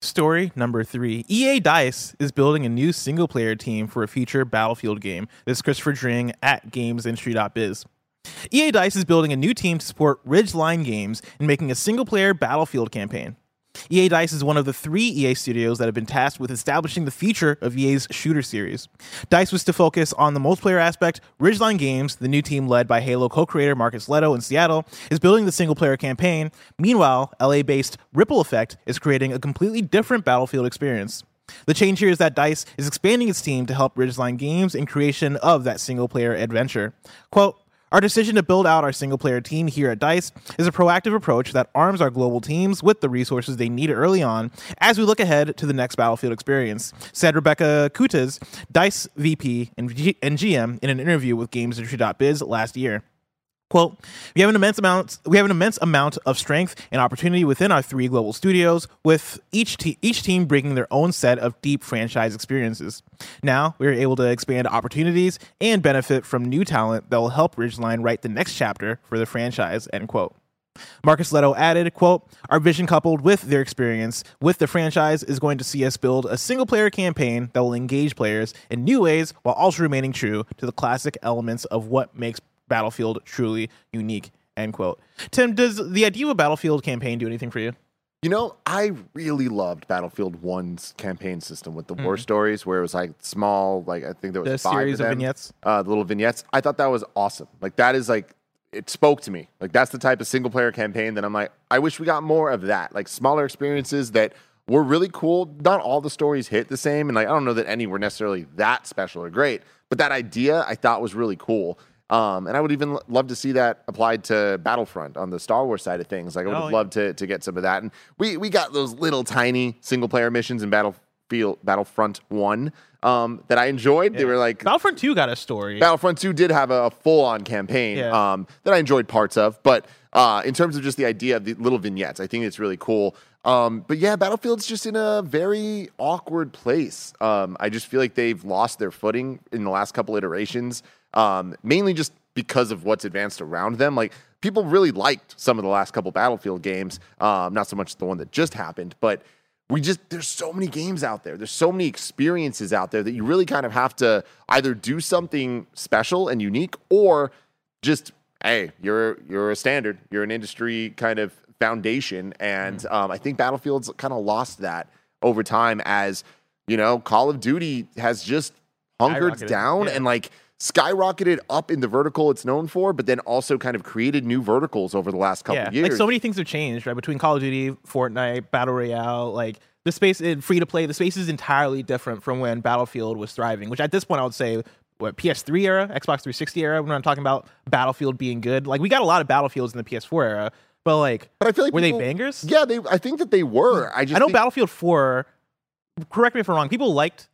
Story number three. EA Dice is building a new single player team for a future Battlefield game. This is Christopher Dring at gamesindustry.biz. EA Dice is building a new team to support Ridgeline Games and making a single player Battlefield campaign. EA Dice is one of the three EA studios that have been tasked with establishing the future of EA's shooter series. Dice was to focus on the multiplayer aspect. Ridgeline Games, the new team led by Halo co creator Marcus Lehto in Seattle, is building the single player campaign. Meanwhile, LA based Ripple Effect is creating a completely different Battlefield experience. The change here is that DICE is expanding its team to help Ridgeline Games in creation of that single player adventure. Quote, our decision to build out our single player team here at DICE is a proactive approach that arms our global teams with the resources they need early on as we look ahead to the next Battlefield experience, said Rebecca Coutaz, DICE VP and, and GM, in an interview with GamesIndustry.biz last year. Quote, we have an immense amount we have an immense amount of strength and opportunity within our three global studios, with each te- each team bringing their own set of deep franchise experiences. Now we are able to expand opportunities and benefit from new talent that will help Ridgeline write the next chapter for the franchise. End quote. Marcus Lehto added, quote, Our vision coupled with their experience with the franchise is going to see us build a single player campaign that will engage players in new ways while also remaining true to the classic elements of what makes Battlefield truly unique. End quote. Tim, does the idea of a Battlefield campaign do anything for you? You know, I really loved Battlefield One's campaign system with the war stories, where it was like small, like I think there was. The five series of, of vignettes? uh, the little vignettes. I thought that was awesome. Like that is like it spoke to me. Like that's the type of single player campaign that I'm like, I wish we got more of that. Like smaller experiences that were really cool. Not all the stories hit the same, and like I don't know that any were necessarily that special or great, but that idea I thought was really cool. Um, and I would even love to see that applied to Battlefront on the Star Wars side of things. Like I would Oh, have yeah. loved to to get some of that. And we we got those little tiny single player missions in Battlefield Battlefront One um, that I enjoyed. They were like Battlefront 2 got a story. Battlefront 2 did have a, full on campaign Yeah. um, that I enjoyed parts of, but uh, in terms of just the idea of the little vignettes, I think it's really cool. Um, but yeah, Battlefield's just in a very awkward place. Um, I just feel like they've lost their footing in the last couple iterations, um, mainly just because of what's advanced around them. Like people really liked some of the last couple Battlefield games, um, not so much the one that just happened, but we just there's so many games out there. There's so many experiences out there that you really kind of have to either do something special and unique or just hey you're you're a standard. You're an industry kind of foundation. And um, i think battlefield's kind of lost that over time as you know call of duty has just hunkered down yeah. and like skyrocketed up in the vertical it's known for but then also kind of created new verticals over the last couple yeah, years like so many things have changed, right? Between Call of Duty, Fortnite, Battle Royale, like the space in free to play, the space is entirely different from when Battlefield was thriving. Which at this point, I would say, what PS3 era, Xbox 360 era, when I'm talking about Battlefield being good. Like we got a lot of Battlefields in the PS4 era, but like, but i feel like were people- they bangers? yeah they i think that they were i just I know think- Battlefield 4. Correct me if I'm wrong. People liked,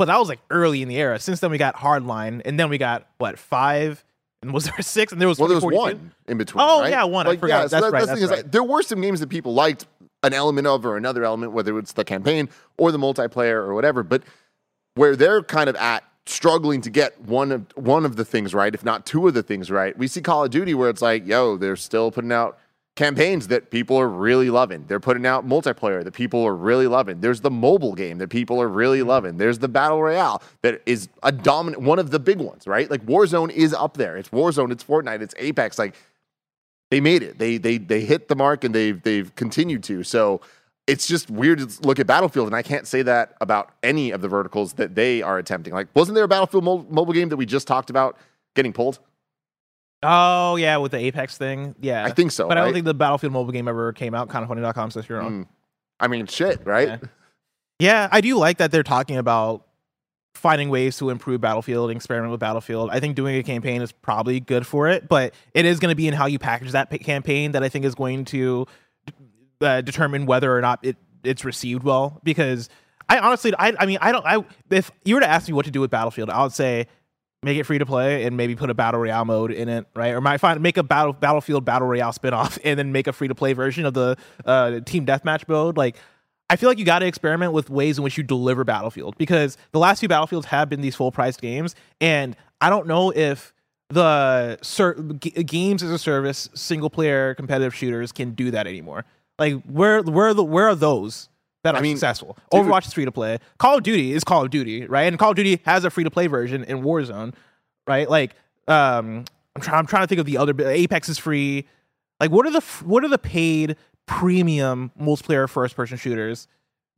but that was like early in the era. Since then, we got Hardline, and then we got what five, and was there six? And there was Well, there was 2042? one in between. Oh, right? yeah, one. I forgot. That's that- right, that's thing is, right. like, there were some games that people liked an element of or another element, whether it's the campaign or the multiplayer or whatever. But where they're kind of at struggling to get one of one of the things right, if not two of the things right, we see Call of Duty where it's like, yo, they're still putting out campaigns that people are really loving. They're putting out multiplayer that people are really loving. There's the mobile game that people are really mm-hmm. loving. There's the battle royale that is a dominant one of the big ones, right? Like Warzone is up there. It's Warzone, it's Fortnite, it's Apex. Like they made it. They they they hit the mark and they've they've continued to. So it's just weird to look at Battlefield, and I can't say that about any of the verticals that they are attempting. Like, wasn't there a Battlefield mo- mobile game that we just talked about getting pulled? Oh yeah, with the Apex thing. Yeah, I think so, But I don't right? think the Battlefield mobile game ever came out. Kind of funny.com says you're wrong. Mm. I mean, shit, right? Yeah. Yeah, I do like that they're talking about finding ways to improve Battlefield, experiment with Battlefield. I think doing a campaign is probably good for it, but it is going to be in how you package that pa- campaign that I think is going to uh, determine whether or not it it's received well. Because I honestly, I, I mean, I don't. I if you were to ask me what to do with Battlefield, I would say make it free to play and maybe put a battle royale mode in it, right? Or might find make a battle Battlefield battle royale spinoff and then make a free to play version of the uh, team deathmatch mode. Like, I feel like you got to experiment with ways in which you deliver Battlefield because the last few Battlefields have been these full priced games, and I don't know if the ser- g- games as a service single player competitive shooters can do that anymore. Like, where where the where are those? That are I mean, successful. dude- Overwatch is free to play. Call of Duty is Call of Duty, right? And Call of Duty has a free to play version in Warzone, right? Like, um, I'm trying. I'm trying to think of the other. Apex is free. Like, what are the what are the paid premium multiplayer first person shooters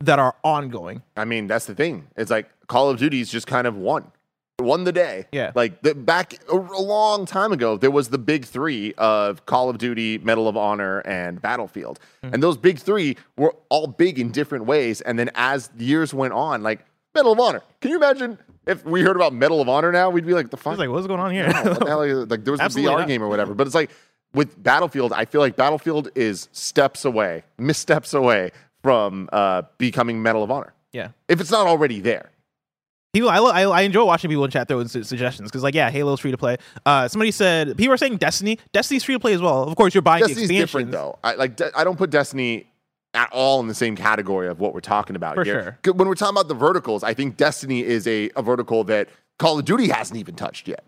that are ongoing? I mean, that's the thing. It's like Call of Duty is just kind of won. Won the day. Yeah. Like the, back a, a long time ago, there was the big three of Call of Duty, Medal of Honor, and Battlefield. Mm-hmm. And those big three were all big in different ways. And then as years went on, like Medal of Honor. Can you imagine if we heard about Medal of Honor now? We'd be like, the fuck? like, what's going on here? No, what the hell is- like there was a VR not. game or whatever. But it's like with Battlefield, I feel like Battlefield is steps away, missteps away from uh, becoming Medal of Honor yeah. if it's not already there. People, I, I, I enjoy watching people in chat throw in su- suggestions because, like, yeah, Halo's free to play. Uh, somebody said people are saying Destiny. Destiny's free to play as well. Of course, you're buying Destiny's the expansions. different though. I like. De- I don't put Destiny at all in the same category of what we're talking about For here. sure. When we're talking about the verticals, I think Destiny is a, a vertical that Call of Duty hasn't even touched yet.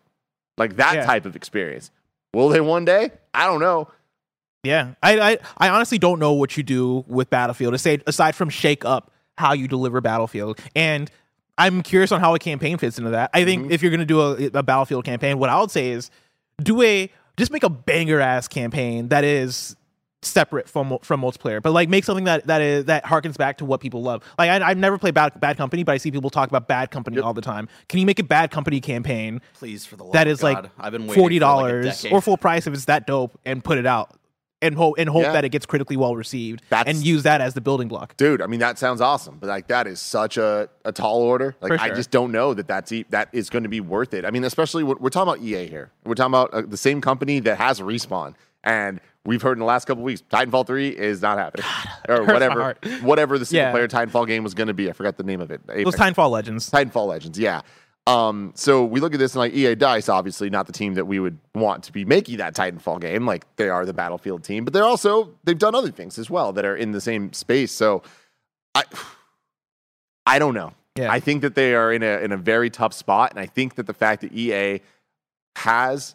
Like that Yeah. type of experience. Will they one day? I don't know. Yeah, I, I I honestly don't know what you do with Battlefield aside aside from shake up how you deliver Battlefield, and I'm curious on how a campaign fits into that. I think mm-hmm. if you're gonna do a, a Battlefield campaign, what I would say is do a just make a banger ass campaign that is separate from from multiplayer, but like make something that that is that harkens back to what people love. Like I, I've never played Bad Bad Company, but I see people talk about Bad Company all the time. Can you make a Bad Company campaign Please, for the love that of is like I've been forty for, like, dollars or full price if it's that dope, and put it out and hope and hope Yeah. that it gets critically well received, That's- and use that as the building block. Dude, I mean that sounds awesome, but like that is such a, a tall order. Like For I just don't know that that's e- that is going to be worth it. I mean, especially we're, we're talking about EA here. We're talking about uh, the same company that has respawn, and we've heard in the last couple weeks, Titanfall three is not happening, or whatever, whatever the single Yeah. player Titanfall game was going to be. I forgot the name of it. It was Titanfall Legends. Titanfall Legends, yeah. Um, so we look at this and like EA Dice, obviously not the team that we would want to be making that Titanfall game. Like they are the Battlefield team, but they're also they've done other things as well that are in the same space. So I I don't know. Yeah. I think that they are in a in a very tough spot, and I think that the fact that EA has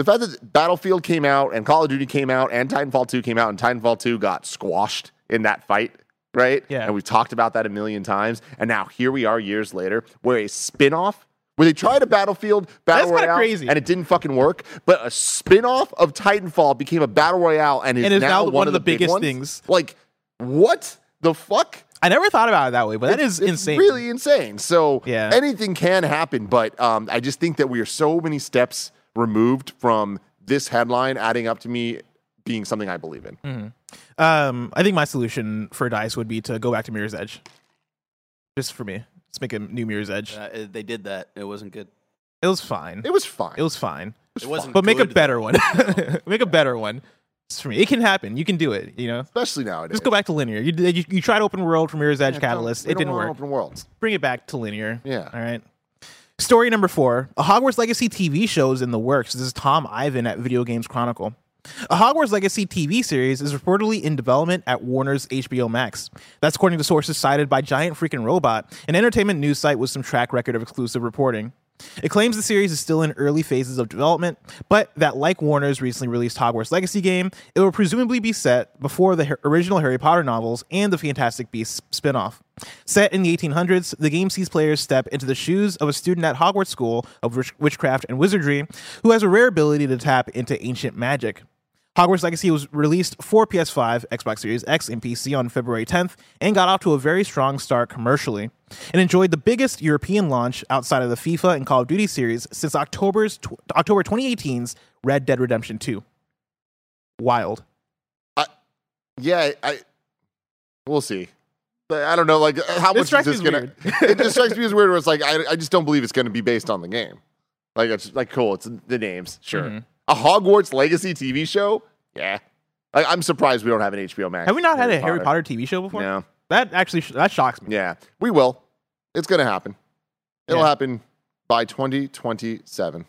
the fact that Battlefield came out and Call of Duty came out and Titanfall 2 came out and Titanfall 2 got squashed in that fight, right? Yeah. And we've talked about that a million times. And now here we are years later where a spin-off where they tried a Battlefield Battle That's Royale crazy. and it didn't fucking work, but a spin-off of Titanfall became a Battle Royale and is, And is now, now one, of the, big biggest ones? things. Like what the fuck? I never thought about it that way, but that It's- is it's insane. Really insane. So Yeah. anything can happen, but um, I just think that we are so many steps removed from this headline adding up to me being something I believe in. Hmm. Um, I think my solution for Dice would be to go back to Mirror's Edge. Just for me, let's make a new Mirror's Edge. Uh, they did that. It wasn't good. It was fine. It was fine. It was fine. It wasn't. But make a better though. one. make a better one. Just for me, it can happen. You can do it. You know. Especially nowadays. Just go back to linear. You you, you tried open world from Mirror's Edge Yeah, Catalyst. It didn't work. Open worlds. Bring it back to linear. Yeah. All right. Story number four: A Hogwarts Legacy TV show is in the works. This is Tom Ivan at Video Games Chronicle. A Hogwarts Legacy TV series is reportedly in development at Warner's HBO Max. That's according to sources cited by Giant Freakin Robot, an entertainment news site with some track record of exclusive reporting. It claims the series is still in early phases of development, but that, like Warner's recently released Hogwarts Legacy game, it will presumably be set before the original Harry Potter novels and the Fantastic Beasts spin-off. Set in the 1800s, the game sees players step into the shoes of a student at Hogwarts School of Witchcraft and Wizardry who has a rare ability to tap into ancient magic. Hogwarts Legacy was released for PS5, Xbox Series X, and PC on February 10th and got off to a very strong start commercially. It enjoyed the biggest European launch outside of the FIFA and Call of Duty series since October's tw- October 2018's Red Dead Redemption 2. Wild. I, Yeah, I. We'll see. I don't know, like how It much is this gonna? it just strikes me as weird. Where it's like I, I just don't believe it's going to be based on the game. Like it's like cool. It's the names, sure. Mhm. A Hogwarts Legacy TV show, yeah. Like, I'm surprised we don't have an HBO Max. Have we not had a Harry Potter TV show before? No. That actually sh- that shocks me. Yeah, we will. It's going to happen. It'll Yeah. happen by 2027.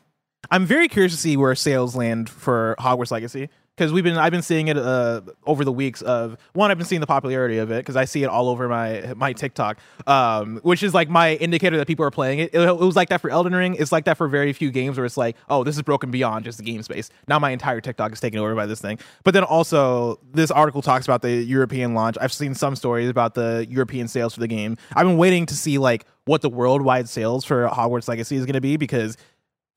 I'm very curious to see where sales land for Hogwarts Legacy because we've been I've been seeing it uh, over the weeks of one I've been seeing the popularity of it because I see it all over my my TikTok, um, which is like my indicator that people are playing it. it. It was like that for Elden Ring. It's like that for very few games where it's like, oh, this is broken beyond just the game space. Now my entire TikTok is taken over by this thing. But then also this article talks about the European launch. I've seen some stories about the European sales for the game. I've been waiting to see like what the worldwide sales for Hogwarts Legacy is going to be because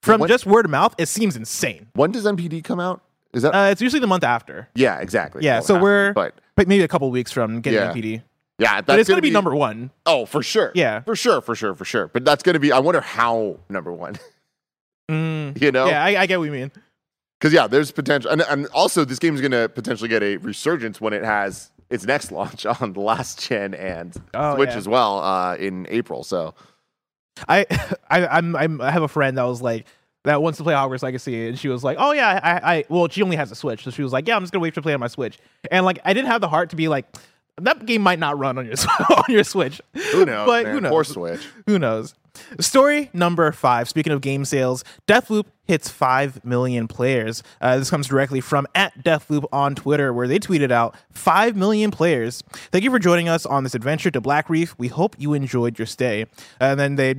from What- just word of mouth, it seems insane. When does NPD come out? Is that? Uh, it's usually the month after. yeah, exactly. Yeah, so half- we're But but maybe a couple weeks from getting Yeah. NPD. yeah, But it's going to be, number one. Oh, for sure. Yeah. for sure, for sure, for sure. But that's going to be. I wonder how number one. Mm, you know? Yeah, I, I get what you mean. Because yeah, there's potential, and, and also this game is going to potentially get a resurgence when it has its next launch on the last gen and Oh, Switch yeah. as well uh, in April. So I, I I'm, I'm I have a friend that was like that wants to play Hogwarts Legacy, and she was like, "Oh yeah, I, I well, she only has a Switch, so she was like, yeah, I'm just gonna wait to play on my Switch." And like, I didn't have the heart to be like, that game might not run on your on your Switch. Who knows? But man? who knows? Poor Switch. Who knows? Story number five. Speaking of game sales, Deathloop hits 5 million players. Uh, this comes directly from at Deathloop on Twitter, where they tweeted out 5 million players. Thank you for joining us on this adventure to Black Reef. We hope you enjoyed your stay. And then they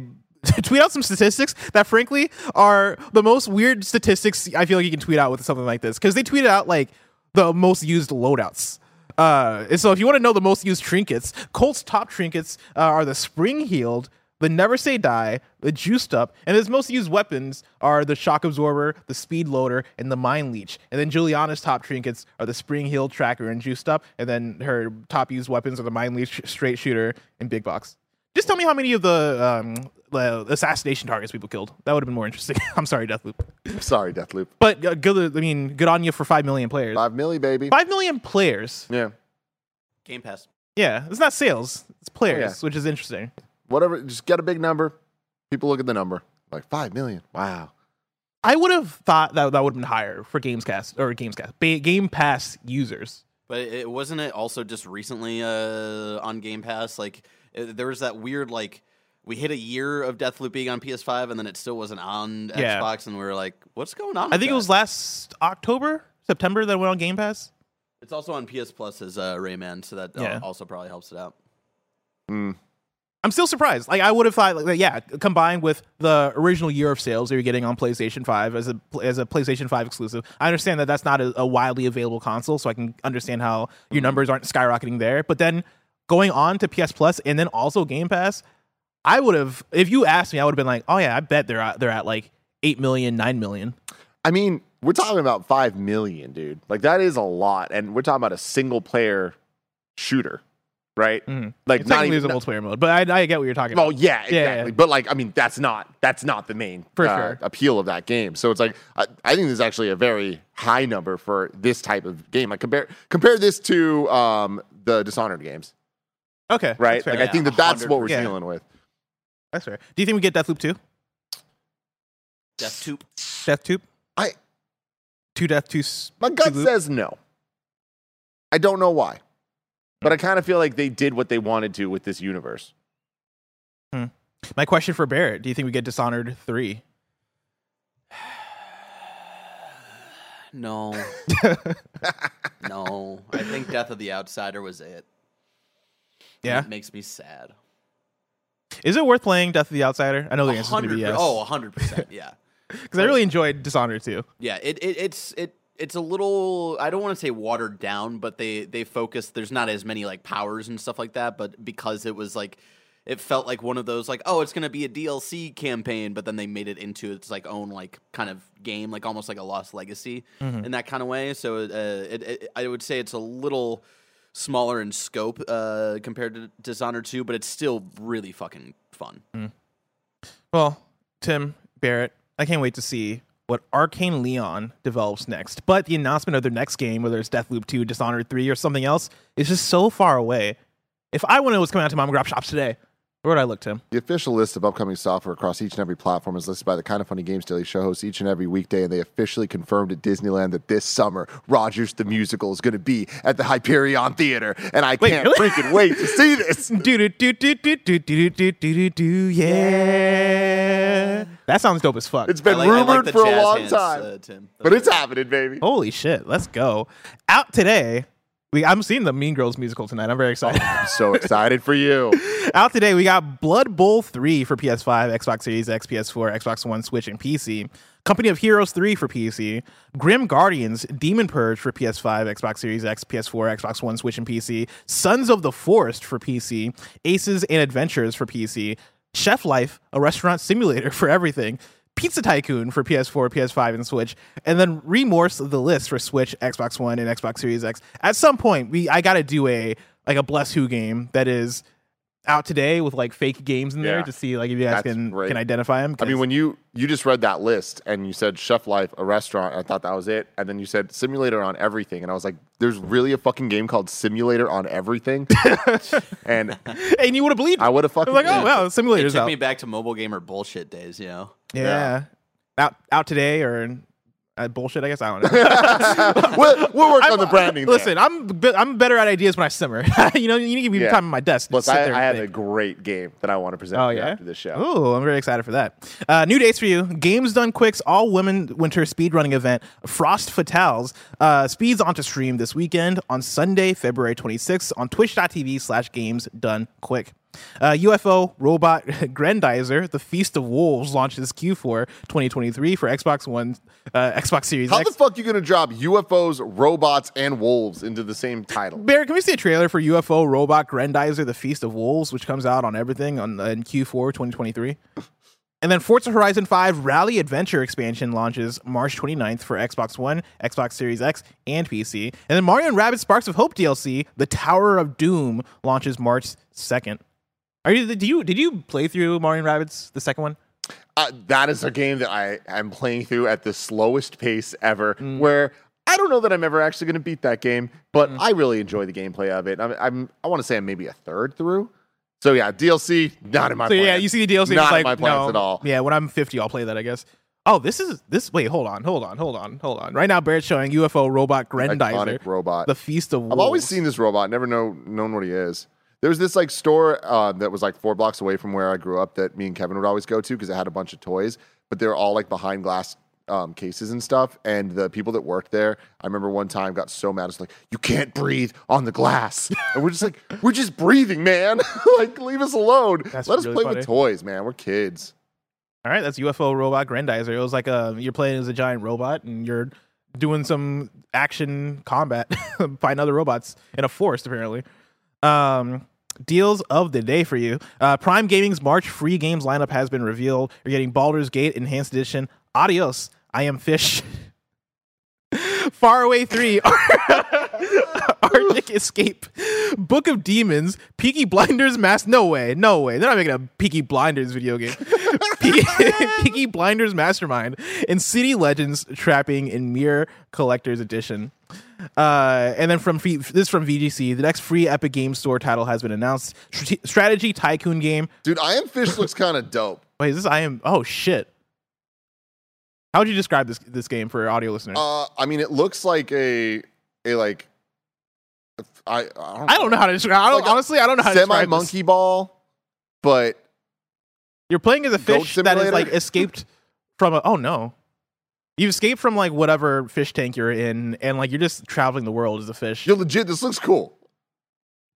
tweet out some statistics that, frankly, are the most weird statistics I feel like you can tweet out with something like this. Because they tweeted out like the most used loadouts. Uh, so if you want to know the most used trinkets, Colt's top trinkets uh, are the spring heeled, the never say die, the juiced up, and his most used weapons are the shock absorber, the speed loader, and the mind leech. And then Juliana's top trinkets are the spring heeled tracker and juiced up, and then her top used weapons are the mind leech, straight shooter, and big box. Just tell me how many of the um, the assassination targets people killed. That would have been more interesting. I'm sorry, Deathloop, Sorry, Deathloop. but uh, good. I mean, good on you for five million players. Five million, baby. Five million players. Yeah. Game Pass. Yeah, it's not sales; it's players, Oh, yeah. which is interesting. Whatever. Just get a big number. People look at the number. Like five million. Wow. I would have thought that that would have been higher for Gamescast or Gamescast ba- Game Pass users. But it wasn't it also just recently uh, on Game Pass. Like uh, there was that weird like we hit a year of Deathloop being on PS5 and then it still wasn't on Yeah. Xbox, and we were like, "What's going on?" I with think it was last October, September that it went on Game Pass. It's also on PS Plus as uh, Rayman, so that uh, Yeah. also probably helps it out. I'm still surprised. Like I would have thought, like yeah, combined with the original year of sales that you're getting on PlayStation Five as a as a PlayStation Five exclusive. I understand that that's not a, a widely available console, so I can understand how your numbers aren't skyrocketing there. But then going on to PS Plus and then also Game Pass, I would have, if you asked me, I would have been like, oh yeah, I bet they're at, they're at like eight million, nine million. I mean, we're talking about five million, dude. Like that is a lot, and we're talking about a single player shooter, right? Mhm. Like It's not even. a multiplayer mode, but I, I get what you're talking Well, about. yeah, Yeah, exactly. yeah. But like, I mean, that's not that's not the main For uh, sure. appeal of that game. So it's like I, I think this is actually a very high number for this type of game. Like compare compare this to um, the Dishonored games, Okay, right? That's fair. Like I think that that's what we're Yeah. dealing with. That's fair. Do you think we get Deathloop two? Death Tube. Death Tube? I Two Death Two. s- my gut two says no. I don't know why, but I hmm. kind of feel like they did what they wanted to with this universe. Hmm. My question for Barrett: Do you think we get Dishonored three? No. no. I think Death of the Outsider was it. Yeah. It makes me sad. Is it worth playing Death of the Outsider? I know the answer is going to be yes. Oh, 100%. Yeah. because I really enjoyed Dishonored too. Yeah, it, it it's it it's a little I don't want to say watered down, but they they focus there's not as many like powers and stuff like that, but because it was like it felt like one of those like oh it's going to be a DLC campaign, but then they made it into its like own like kind of game, like almost like a Lost Legacy in that kind of way. So uh, it, it I would say it's a little smaller in scope uh, compared to Dishonored 2, but it's still really fucking fun. Well, Tim Barrett, I can't wait to see what Arkane Lyon develops next. But the announcement of their next game, whether it's Deathloop 2, Dishonored 3, or something else, is just so far away. If I want to know what's coming out to mom and grab shops today, where would I look, Tim? The official list of upcoming software across each and every platform is listed by the Kind of Funny Games Daily show hosts each and every weekday, and they officially confirmed at Disneyland that this summer, Rogers the Musical is going to be at the Hyperion Theater, and I Wait, can't really? freaking wait to see this. Do do do do do do do do do do yeah. That sounds dope as fuck. It's been like, I like rumored for a long hands, time, uh, Tim. but it's happening, baby. Holy shit, let's go. Out today. We, I'm seeing the Mean Girls musical tonight. I'm very excited. Oh, I'm so excited for you. Out today, we got Blood Bowl 3 for PS5, Xbox Series X, PS4, Xbox One, Switch, and PC. Company of Heroes 3 for PC. Grim Guardians, Demon Purge for PS5, Xbox Series X, PS4, Xbox One, Switch, and PC. Sons of the Forest for PC. Aces and Adventures for PC. Chef Life, a restaurant simulator for everything. Pizza Tycoon for PS4, PS5, and Switch, and then Remorse the list for Switch, Xbox One, and Xbox Series X. At some point, we I gotta do a like a Bless Who game that is out today with like fake games in there Yeah. to see like if you guys That's can great. can identify them. I mean, when you you just read that list and you said Chef Life, a restaurant, I thought that was it, and then you said Simulator on everything, and I was like, "There's really a fucking game called Simulator on everything," and and you would have believed. I would have I fucking like, oh wow, It simulators took out. me back to mobile gamer bullshit days, you know. Yeah. out out today or Uh, bullshit, I guess. I don't know. we'll, we'll work on the I'm- branding. there. Listen, I'm be- I'm better at ideas when I simmer. you know, you need to give me Yeah. time on my desk. Plus, I, there I have a great game that I want to present Oh yeah, after this show. Ooh, I'm very excited for that. Uh, new dates for you: Games Done Quick's all women winter speedrunning event, Frost Fatales, uh, speeds onto stream this weekend on Sunday, February 26th on Twitch.tv/slash Games Done Quick. Uh, UFO Robot Grendizer, The Feast of Wolves launches Q4 2023 for Xbox One, uh, Xbox Series How X. the fuck you gonna drop UFOs, robots, and wolves into the same title? Barrett, can we see a trailer for UFO Robot Grendizer: The Feast of Wolves, which comes out on everything on in Q4 2023? And then Forza Horizon 5 Rally Adventure expansion launches March 29th for Xbox One, Xbox Series X, and PC. And then Mario and Rabbids Sparks of Hope DLC, The Tower of Doom, launches March 2nd. Are you do you did you play through Mario and Rabbids the second one? Uh, that is a game that I am playing through at the slowest pace ever. Mm. Where I don't know that I'm ever actually going to beat that game, but Mm. I really enjoy the gameplay of it. I'm, I'm I want to say I'm maybe a third through. So yeah, DLC not in my. So yeah, you see the DLC, not like in my plans no. at all. Yeah, when I'm 50, I'll play that, I guess. Oh, this is this. Wait, hold on, hold on, hold on, hold on. Right now, Barrett's showing UFO Robot Grendizer, Iconic robot. the Feast of Wolves. I've always seen this robot, never know known what he is. There was this like store uh, that was like four blocks away from where I grew up that me and Kevin would always go to because it had a bunch of toys, but they were all like behind glass um, cases and stuff. And the people that worked there, I remember one time got so mad, it's like, you can't breathe on the glass. and we're just like, we're just breathing, man. like, leave us alone. That's Let us really play funny. with toys, man. We're kids. All right, that's UFO Robot Grendizer. It was like a you're playing as a giant robot and you're doing some action combat, fighting other robots in a forest apparently. Um, deals of the day for you. Uh, Prime Gaming's March free games lineup has been revealed. You're getting Baldur's Gate Enhanced Edition. Adios. I am Fish. Far Away 3. Arctic Escape. Book of Demons. Peaky Blinders Mass. No way. No way. They're not making a Peaky Blinders video game. Pe- Peaky Blinders Mastermind. And City Legends Trapping in Mirror Collector's Edition. Uh, and then from free, this is from VGC, the next free Epic Game Store title has been announced. Strate- strategy tycoon game. Dude, I Am Fish looks kind of dope. Wait, is this I am? Oh shit! How would you describe this this game for audio listeners? Uh, I mean, it looks like a, a like, I, I don't, I don't know how to describe. I don't, like honestly, I don't know how to describe semi monkey ball, but You're playing as a fish that is like escaped from a. Oh no, you escaped from like whatever fish tank you're in, and like you're just traveling the world as a fish. You're legit. This looks cool.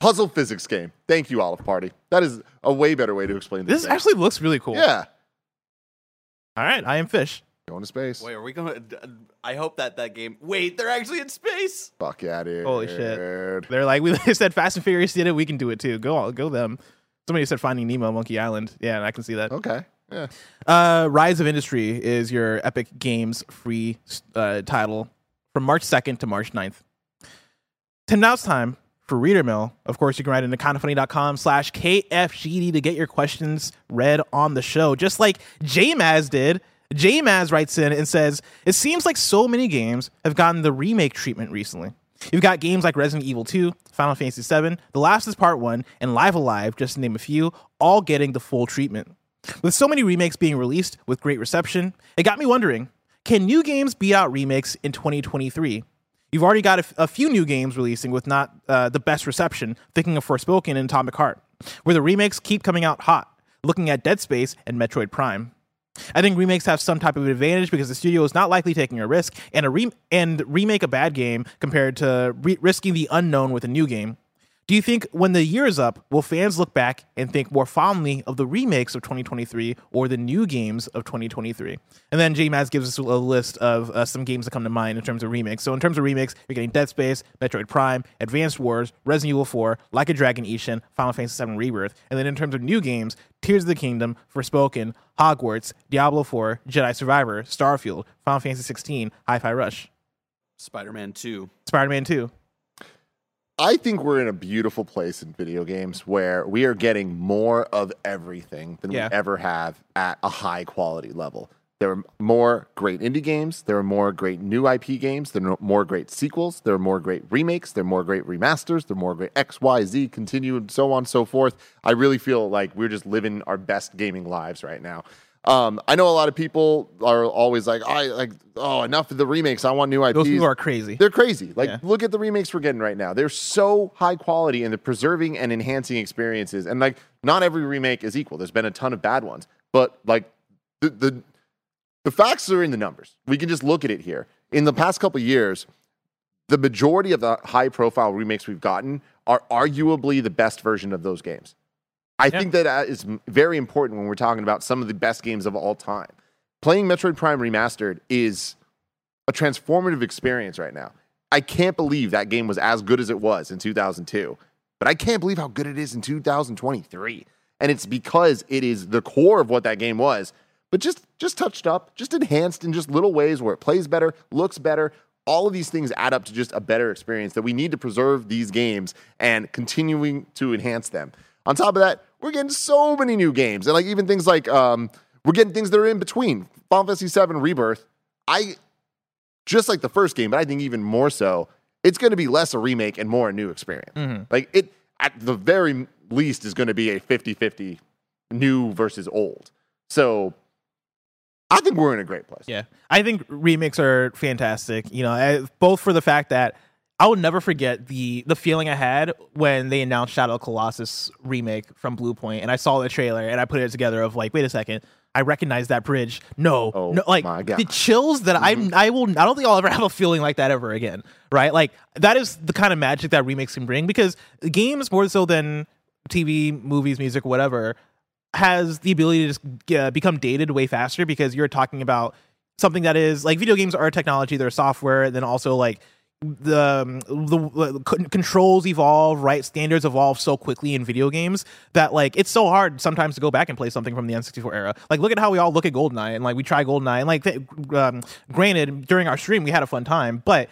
Puzzle physics game. Thank you, Olive Party. That is a way better way to explain this. This game. actually looks really cool. yeah. All right, I am fish. Going to space. Wait, are we going to? I hope that that game. Wait, they're actually in space. Fuck yeah, dude. Holy shit. They're like, we said Fast and Furious did it. We can do it too. Go on, go them. Somebody said Finding Nemo, Monkey Island. Yeah, and I can see that. Okay. Yeah. Uh, Rise of Industry is your Epic Games free uh, title from March 2nd to March 9th. To now it's time for Reader Mail. Of course, you can write into kindoffunny.com slash KFGD to get your questions read on the show, just like JMaz did. JMaz writes in and says, It seems like so many games have gotten the remake treatment recently. You've got games like Resident Evil 2, Final Fantasy VII, The Last is Part 1, and Live A Live, just to name a few, all getting the full treatment. With so many remakes being released with great reception, it got me wondering can new games beat out remakes in 2023? You've already got a, f- a few new games releasing with not uh, the best reception, thinking of Forspoken and Atomic Heart, where the remakes keep coming out hot, looking at Dead Space and Metroid Prime. I think remakes have some type of advantage because the studio is not likely taking a risk and a re- and remake a bad game compared to re- risking the unknown with a new game. Do you think when the year is up, will fans look back and think more fondly of the remakes of 2023 or the new games of 2023? And then J Maz gives us a list of uh, some games that come to mind in terms of remakes. So in terms of remakes, you're getting Dead Space, Metroid Prime, Advanced Wars, Resident Evil 4, Like a Dragon Ishin, Final Fantasy VII Rebirth. And then in terms of new games, Tears of the Kingdom, Forspoken, Hogwarts, Diablo 4, Jedi Survivor, Starfield, Final Fantasy 16, Hi-Fi Rush, Spider-Man Two. Spider-Man 2. I think we're in a beautiful place in video games where we are getting more of everything than Yeah. we ever have at a high quality level. There are more great indie games. There are more great new IP games. There are more great sequels. There are more great remakes. There are more great remasters. There are more great X, Y, Z, continue, and so on and so forth. I really feel like we're just living our best gaming lives right now. Um, I know a lot of people are always like, I like, oh, enough of the remakes. I want new IPs. Those people are crazy. They're crazy. Like, Yeah. look at the remakes we're getting right now. They're so high quality and they're preserving and enhancing experiences. And like, not every remake is equal. There's been a ton of bad ones, but like, the the the facts are in the numbers. We can just look at it here. In the past couple years, the majority of the high profile remakes we've gotten are arguably the best version of those games. I Yeah. think that uh, is very important when we're talking about some of the best games of all time. Playing Metroid Prime Remastered is a transformative experience right now. I can't believe that game was as good as it was in 2002, but I can't believe how good it is in 2023. And it's because it is the core of what that game was, but just just touched up, just enhanced in just little ways where it plays better, looks better. All of these things add up to just a better experience that we need to preserve these games and continuing to enhance them. On top of that, we're getting so many new games, and like even things like um, we're getting things that are in between. Final Fantasy VII Rebirth. I just like the first game, but I think even more so, it's going to be less a remake and more a new experience. Mm-hmm. Like it, at the very least, is going to be a 50 50 new versus old. So I think we're in a great place. Yeah, I think remakes are fantastic. You know, both for the fact that I will never forget the the feeling I had when they announced Shadow of Colossus remake from Blue and I saw the trailer and I put it together of like, wait a second. I recognize that bridge. No, Oh no, like my God. the chills that I I will. I don't think I'll ever have a feeling like that ever again. Right? Like that is the kind of magic that remakes can bring because games more so than TV, movies, music, whatever has the ability to just uh, become dated way faster because you're talking about something that is like video games are technology, they're software, and then also like the um, the, the controls evolve, right? Standards evolve so quickly in video games that like it's so hard sometimes to go back and play something from the N64 era. Like look at how we all look at GoldenEye and like we try GoldenEye and like th- um, granted during our stream we had a fun time, but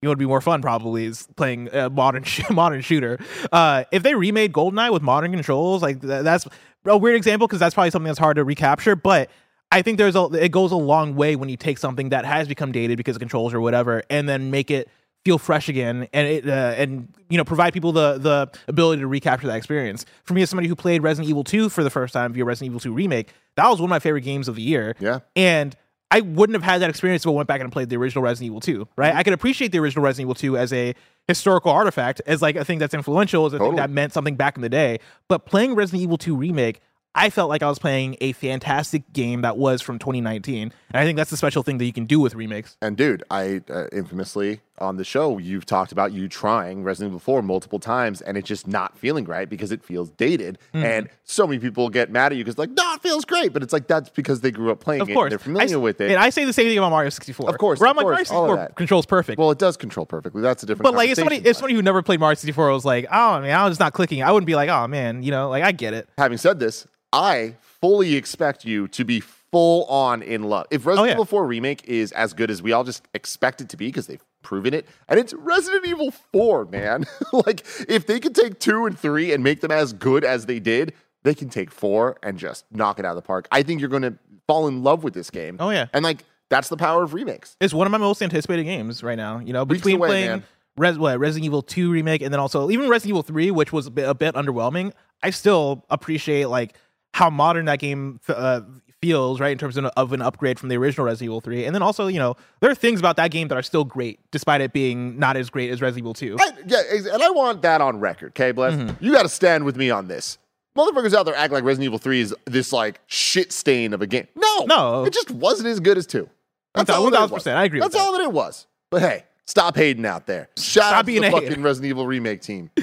it would be more fun probably is playing a modern sh- modern shooter. Uh, if they remade GoldenEye with modern controls, like th- that's a weird example because that's probably something that's hard to recapture. But I think there's a it goes a long way when you take something that has become dated because of controls or whatever, and then make it feel fresh again and it uh, and you know provide people the the ability to recapture that experience. For me, as somebody who played Resident Evil 2 for the first time via Resident Evil 2 remake, that was one of my favorite games of the year. Yeah. And I wouldn't have had that experience if I went back and played the original Resident Evil 2, right? I could appreciate the original Resident Evil 2 as a historical artifact, as like a thing that's influential, as a thing that meant something back in the day. But playing Resident Evil 2 remake, I felt like I was playing a fantastic game that was from 2019. And I think that's the special thing that you can do with remakes. And dude, I uh, infamously on the show, you've talked about you trying Resident Evil 4 multiple times and it's just not feeling right because it feels dated. Mm-hmm. And so many people get mad at you because, like, no, it feels great. But it's like, that's because they grew up playing Of it. course. And they're familiar I, with it. And I say the same thing about Mario 64. Of course, Where I'm like, course, Mario 64 controls perfect. well, it does control perfectly. That's a different but like if somebody if somebody who never played Mario 64 was like, oh man, I was just not clicking, I wouldn't be like, oh man, you know, like I get it. Having said this, I fully expect you to be full on in love. If Resident Oh, yeah. Evil 4 remake is as good as we all just expect it to be because they've proven it, and it's Resident Evil 4, man. like if they could take 2 and 3 and make them as good as they did, they can take 4 and just knock it out of the park. I think you're going to fall in love with this game. Oh, yeah. And like that's the power of remakes. It's one of my most anticipated games right now. You know, between away, playing man. Res- what, Resident Evil 2 remake and then also even Resident Evil 3, which was a bit, a bit underwhelming, I still appreciate like how modern that game uh, feels, right, in terms of, of an upgrade from the original Resident Evil 3. And then also, you know, there are things about that game that are still great, despite it being not as great as Resident Evil 2. I, yeah, and I want that on record, okay, Bless? Mm-hmm. You got to stand with me on this. Motherfuckers out there act like Resident Evil 3 is this like shit stain of a game. No, No. it just wasn't as good as 2. That's One all that it 1000%, was. I agree with That's all that it was. But hey, stop hating out there. Shout Stop out to being the a fucking hater. Resident Evil remake team.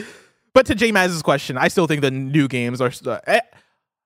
But to J Maz's question, I still think the new games are. Uh, eh,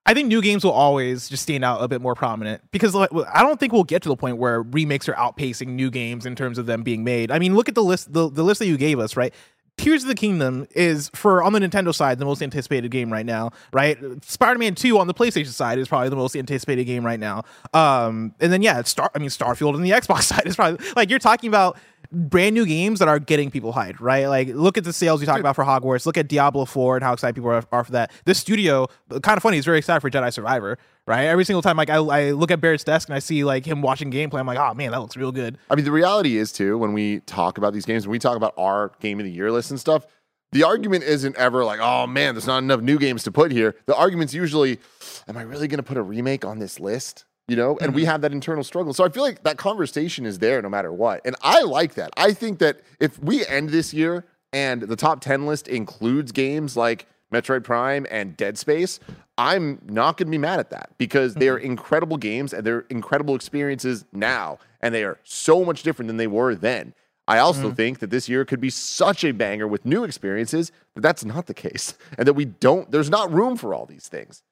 I think new games will always just stand out a bit more prominent because like, I don't think we'll get to the point where remakes are outpacing new games in terms of them being made. I mean, look at the list, the, the list that you gave us, right? Tears of the Kingdom is for on the Nintendo side the most anticipated game right now, right? Spider-Man 2 on the PlayStation side is probably the most anticipated game right now. Um, and then yeah, Star I mean Starfield on the Xbox side is probably like you're talking about brand new games that are getting people hyped, right? Like look at the sales you talked about for Hogwarts, look at Diablo 4 and how excited people are, are for that. This studio, kind of funny, is very excited for Jedi Survivor, right? Every single time like I, I look at Barrett's desk and I see like him watching gameplay, I'm like, oh man, that looks real good. I mean, the reality is too when we talk about these games, when we talk about our game of the year list and stuff, the argument isn't ever like, "Oh man, there's not enough new games to put here." The argument's usually, "Am I really going to put a remake on this list?" You know, and we mm-hmm. have that internal struggle. So I feel like that conversation is there no matter what. And I like that. I think that if we end this year and the top 10 list includes games like Metroid Prime and Dead Space, I'm not going to be mad at that because they are mm-hmm. incredible games and they're incredible experiences now. And they are so much different than they were then. I also mm-hmm. think that this year could be such a banger with new experiences, but that's not the case. And that we don't, there's not room for all these things.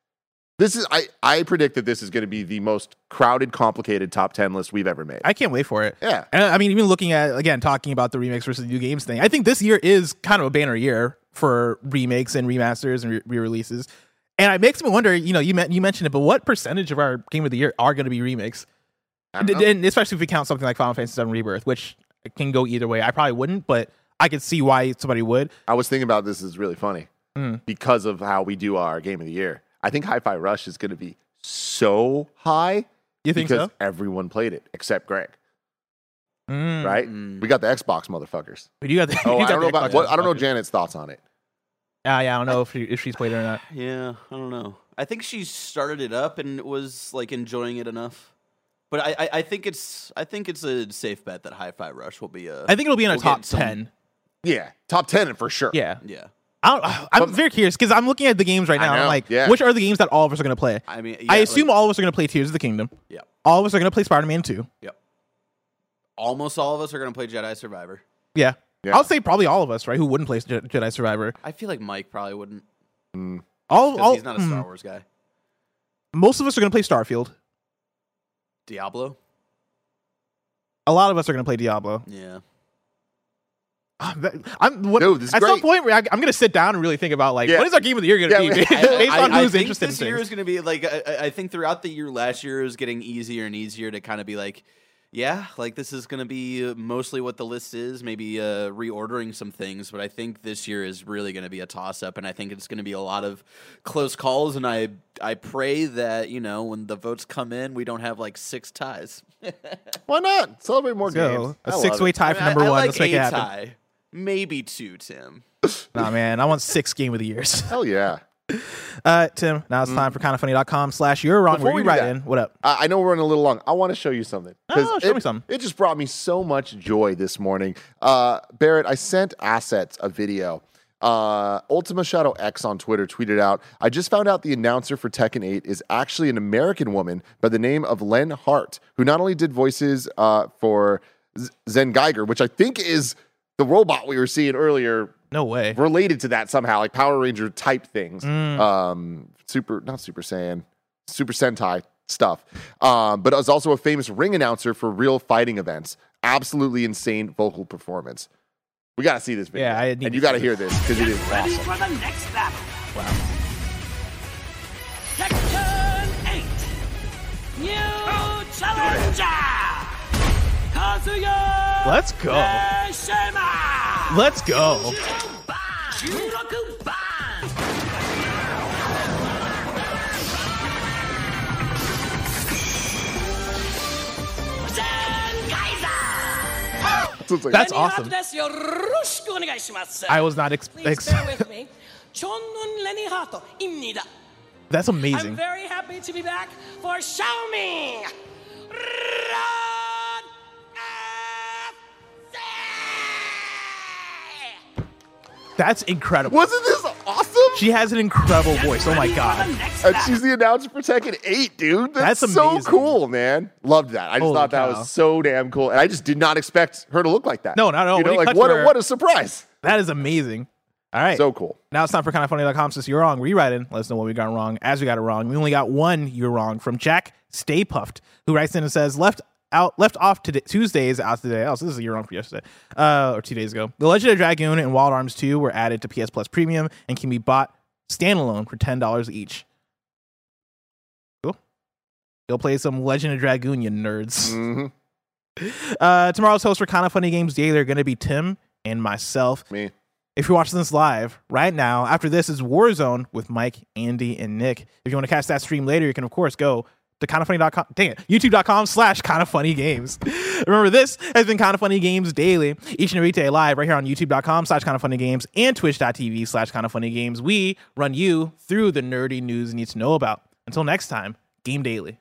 This is, I, I predict that this is going to be the most crowded, complicated top 10 list we've ever made. I can't wait for it. Yeah. And I mean, even looking at again talking about the remakes versus new games thing, I think this year is kind of a banner year for remakes and remasters and re releases. And it makes me wonder. You know, you you mentioned it, but what percentage of our game of the year are going to be remakes? And, and especially if we count something like Final Fantasy VII Rebirth, which can go either way. I probably wouldn't, but I could see why somebody would. I was thinking about this is really funny Mm. because of how we do our game of the year. I think Hi-Fi Rush is going to be so high You think because so? everyone played it except Greg, Mm. right? We got the Xbox motherfuckers. But you got the, Oh, you I don't know about what I don't know. Janet's thoughts on it. Yeah, yeah, I don't know if she, if she's played it or not. Yeah, I don't know. I think she started it up and was like enjoying it enough. But I, I, I think it's I think it's a safe bet that Hi-Fi Rush will be a. I think it'll be in a top get some- ten. Yeah, top ten for sure. Yeah, yeah. I don't, I'm very curious because I'm looking at the games right now. I'm like, yeah. which are the games that all of us are going to play? I mean, I assume like- all of us are going to play Tears of the Kingdom. Yeah. All of us are going to play Spider Man 2. Yep. Almost all of us are going to play Jedi Survivor. Yeah. Yeah. I'll say probably all of us, right? Who wouldn't play Je- Jedi Survivor? I feel like Mike probably wouldn't All, all he's not a hmm. Star Wars guy. most of us are going to play Starfield. Diablo. A lot of us are going to play Diablo. Yeah. That- I'm what, Dude, this is at some point I, I'm going to sit down and really think about like Yeah. what is our game of the year going to Yeah, be based I, on I who's think interested this in year is going to be like I, I- I think throughout the year last year is getting easier and easier to kind of be like yeah like this is going to be uh, mostly what the list is maybe uh, reordering some things but i think this year is really going to be a toss up and i think it's going to be a lot of close calls and i i pray that you know when the votes come in we don't have like six ties Why not celebrate more Let's go. games? I A love six way tie I for mean, I- number I one. like Let's make a it happen. tie maybe two tim Nah, man, I want six game of the years. Hell yeah. Uh, Tim, now it's time for kindoffunny.com slash you're wrong. Before Where we you do write that, in. What up? I I know we're running a little long. I want to show you something. 'Cause Oh, show it, me something. It just brought me so much joy this morning. Uh, Barrett, I sent assets a video. Uh, Ultima Shadow X on Twitter tweeted out, I just found out the announcer for Tekken 8 is actually an American woman by the name of Lenne Hardt, who not only did voices uh, for Z- Zenkaiger, which I think is the robot we were seeing earlier No way. related to that somehow, like Power Ranger type things. Mm. Um, super, not Super Saiyan, Super Sentai stuff. Um, but was also a famous ring announcer for real fighting events. Absolutely insane vocal performance. We got to see this video. Yeah, I need and to you got to hear this because it is Ready awesome. for the next battle. Wow. Tekken 8. New challenger. Kazuya Let's go. Let's go. That's awesome. I was not expecting. That's amazing. I'm very happy to be back for Xiaomi. That's incredible. Wasn't this awesome? She has an incredible voice. Oh my god. And she's the announcer for Tekken 8, dude. That's, That's so cool, man. Loved that. I just Holy thought that cow. was so damn cool. And I just did not expect her to look like that. No, no, no. You know, you like cut what a, her- what a surprise. That is amazing. All right. So cool. Now it's time for kindoffunny.com. Since you're wrong, rewrite in. Let us know what we got wrong as we got it wrong. We only got one you're wrong from Jack Stay Puffed, who writes in and says, left out left off today Tuesdays out today. Oh, so this is a year wrong for yesterday. Uh or two days ago. The Legend of Dragoon and Wild Arms 2 were added to PS Plus Premium and can be bought standalone for ten dollars each. Cool. Go play some Legend of Dragoon, you nerds. hmm Uh, tomorrow's host for Kind of Funny Games Daily are going to be Tim and myself. Me. If you're watching this live right now, after this is Warzone with Mike, Andy, and Nick. If you want to catch that stream later, you can of course go to kindoffunny.com. Dang it, youtube.com slash kind of funny games. Remember, this has been Kind of Funny Games Daily, each and every day live right here on youtube.com slash kind of funny games and twitch.tv slash kind of funny games. We run you through the nerdy news you need to know about. Until next time, game daily.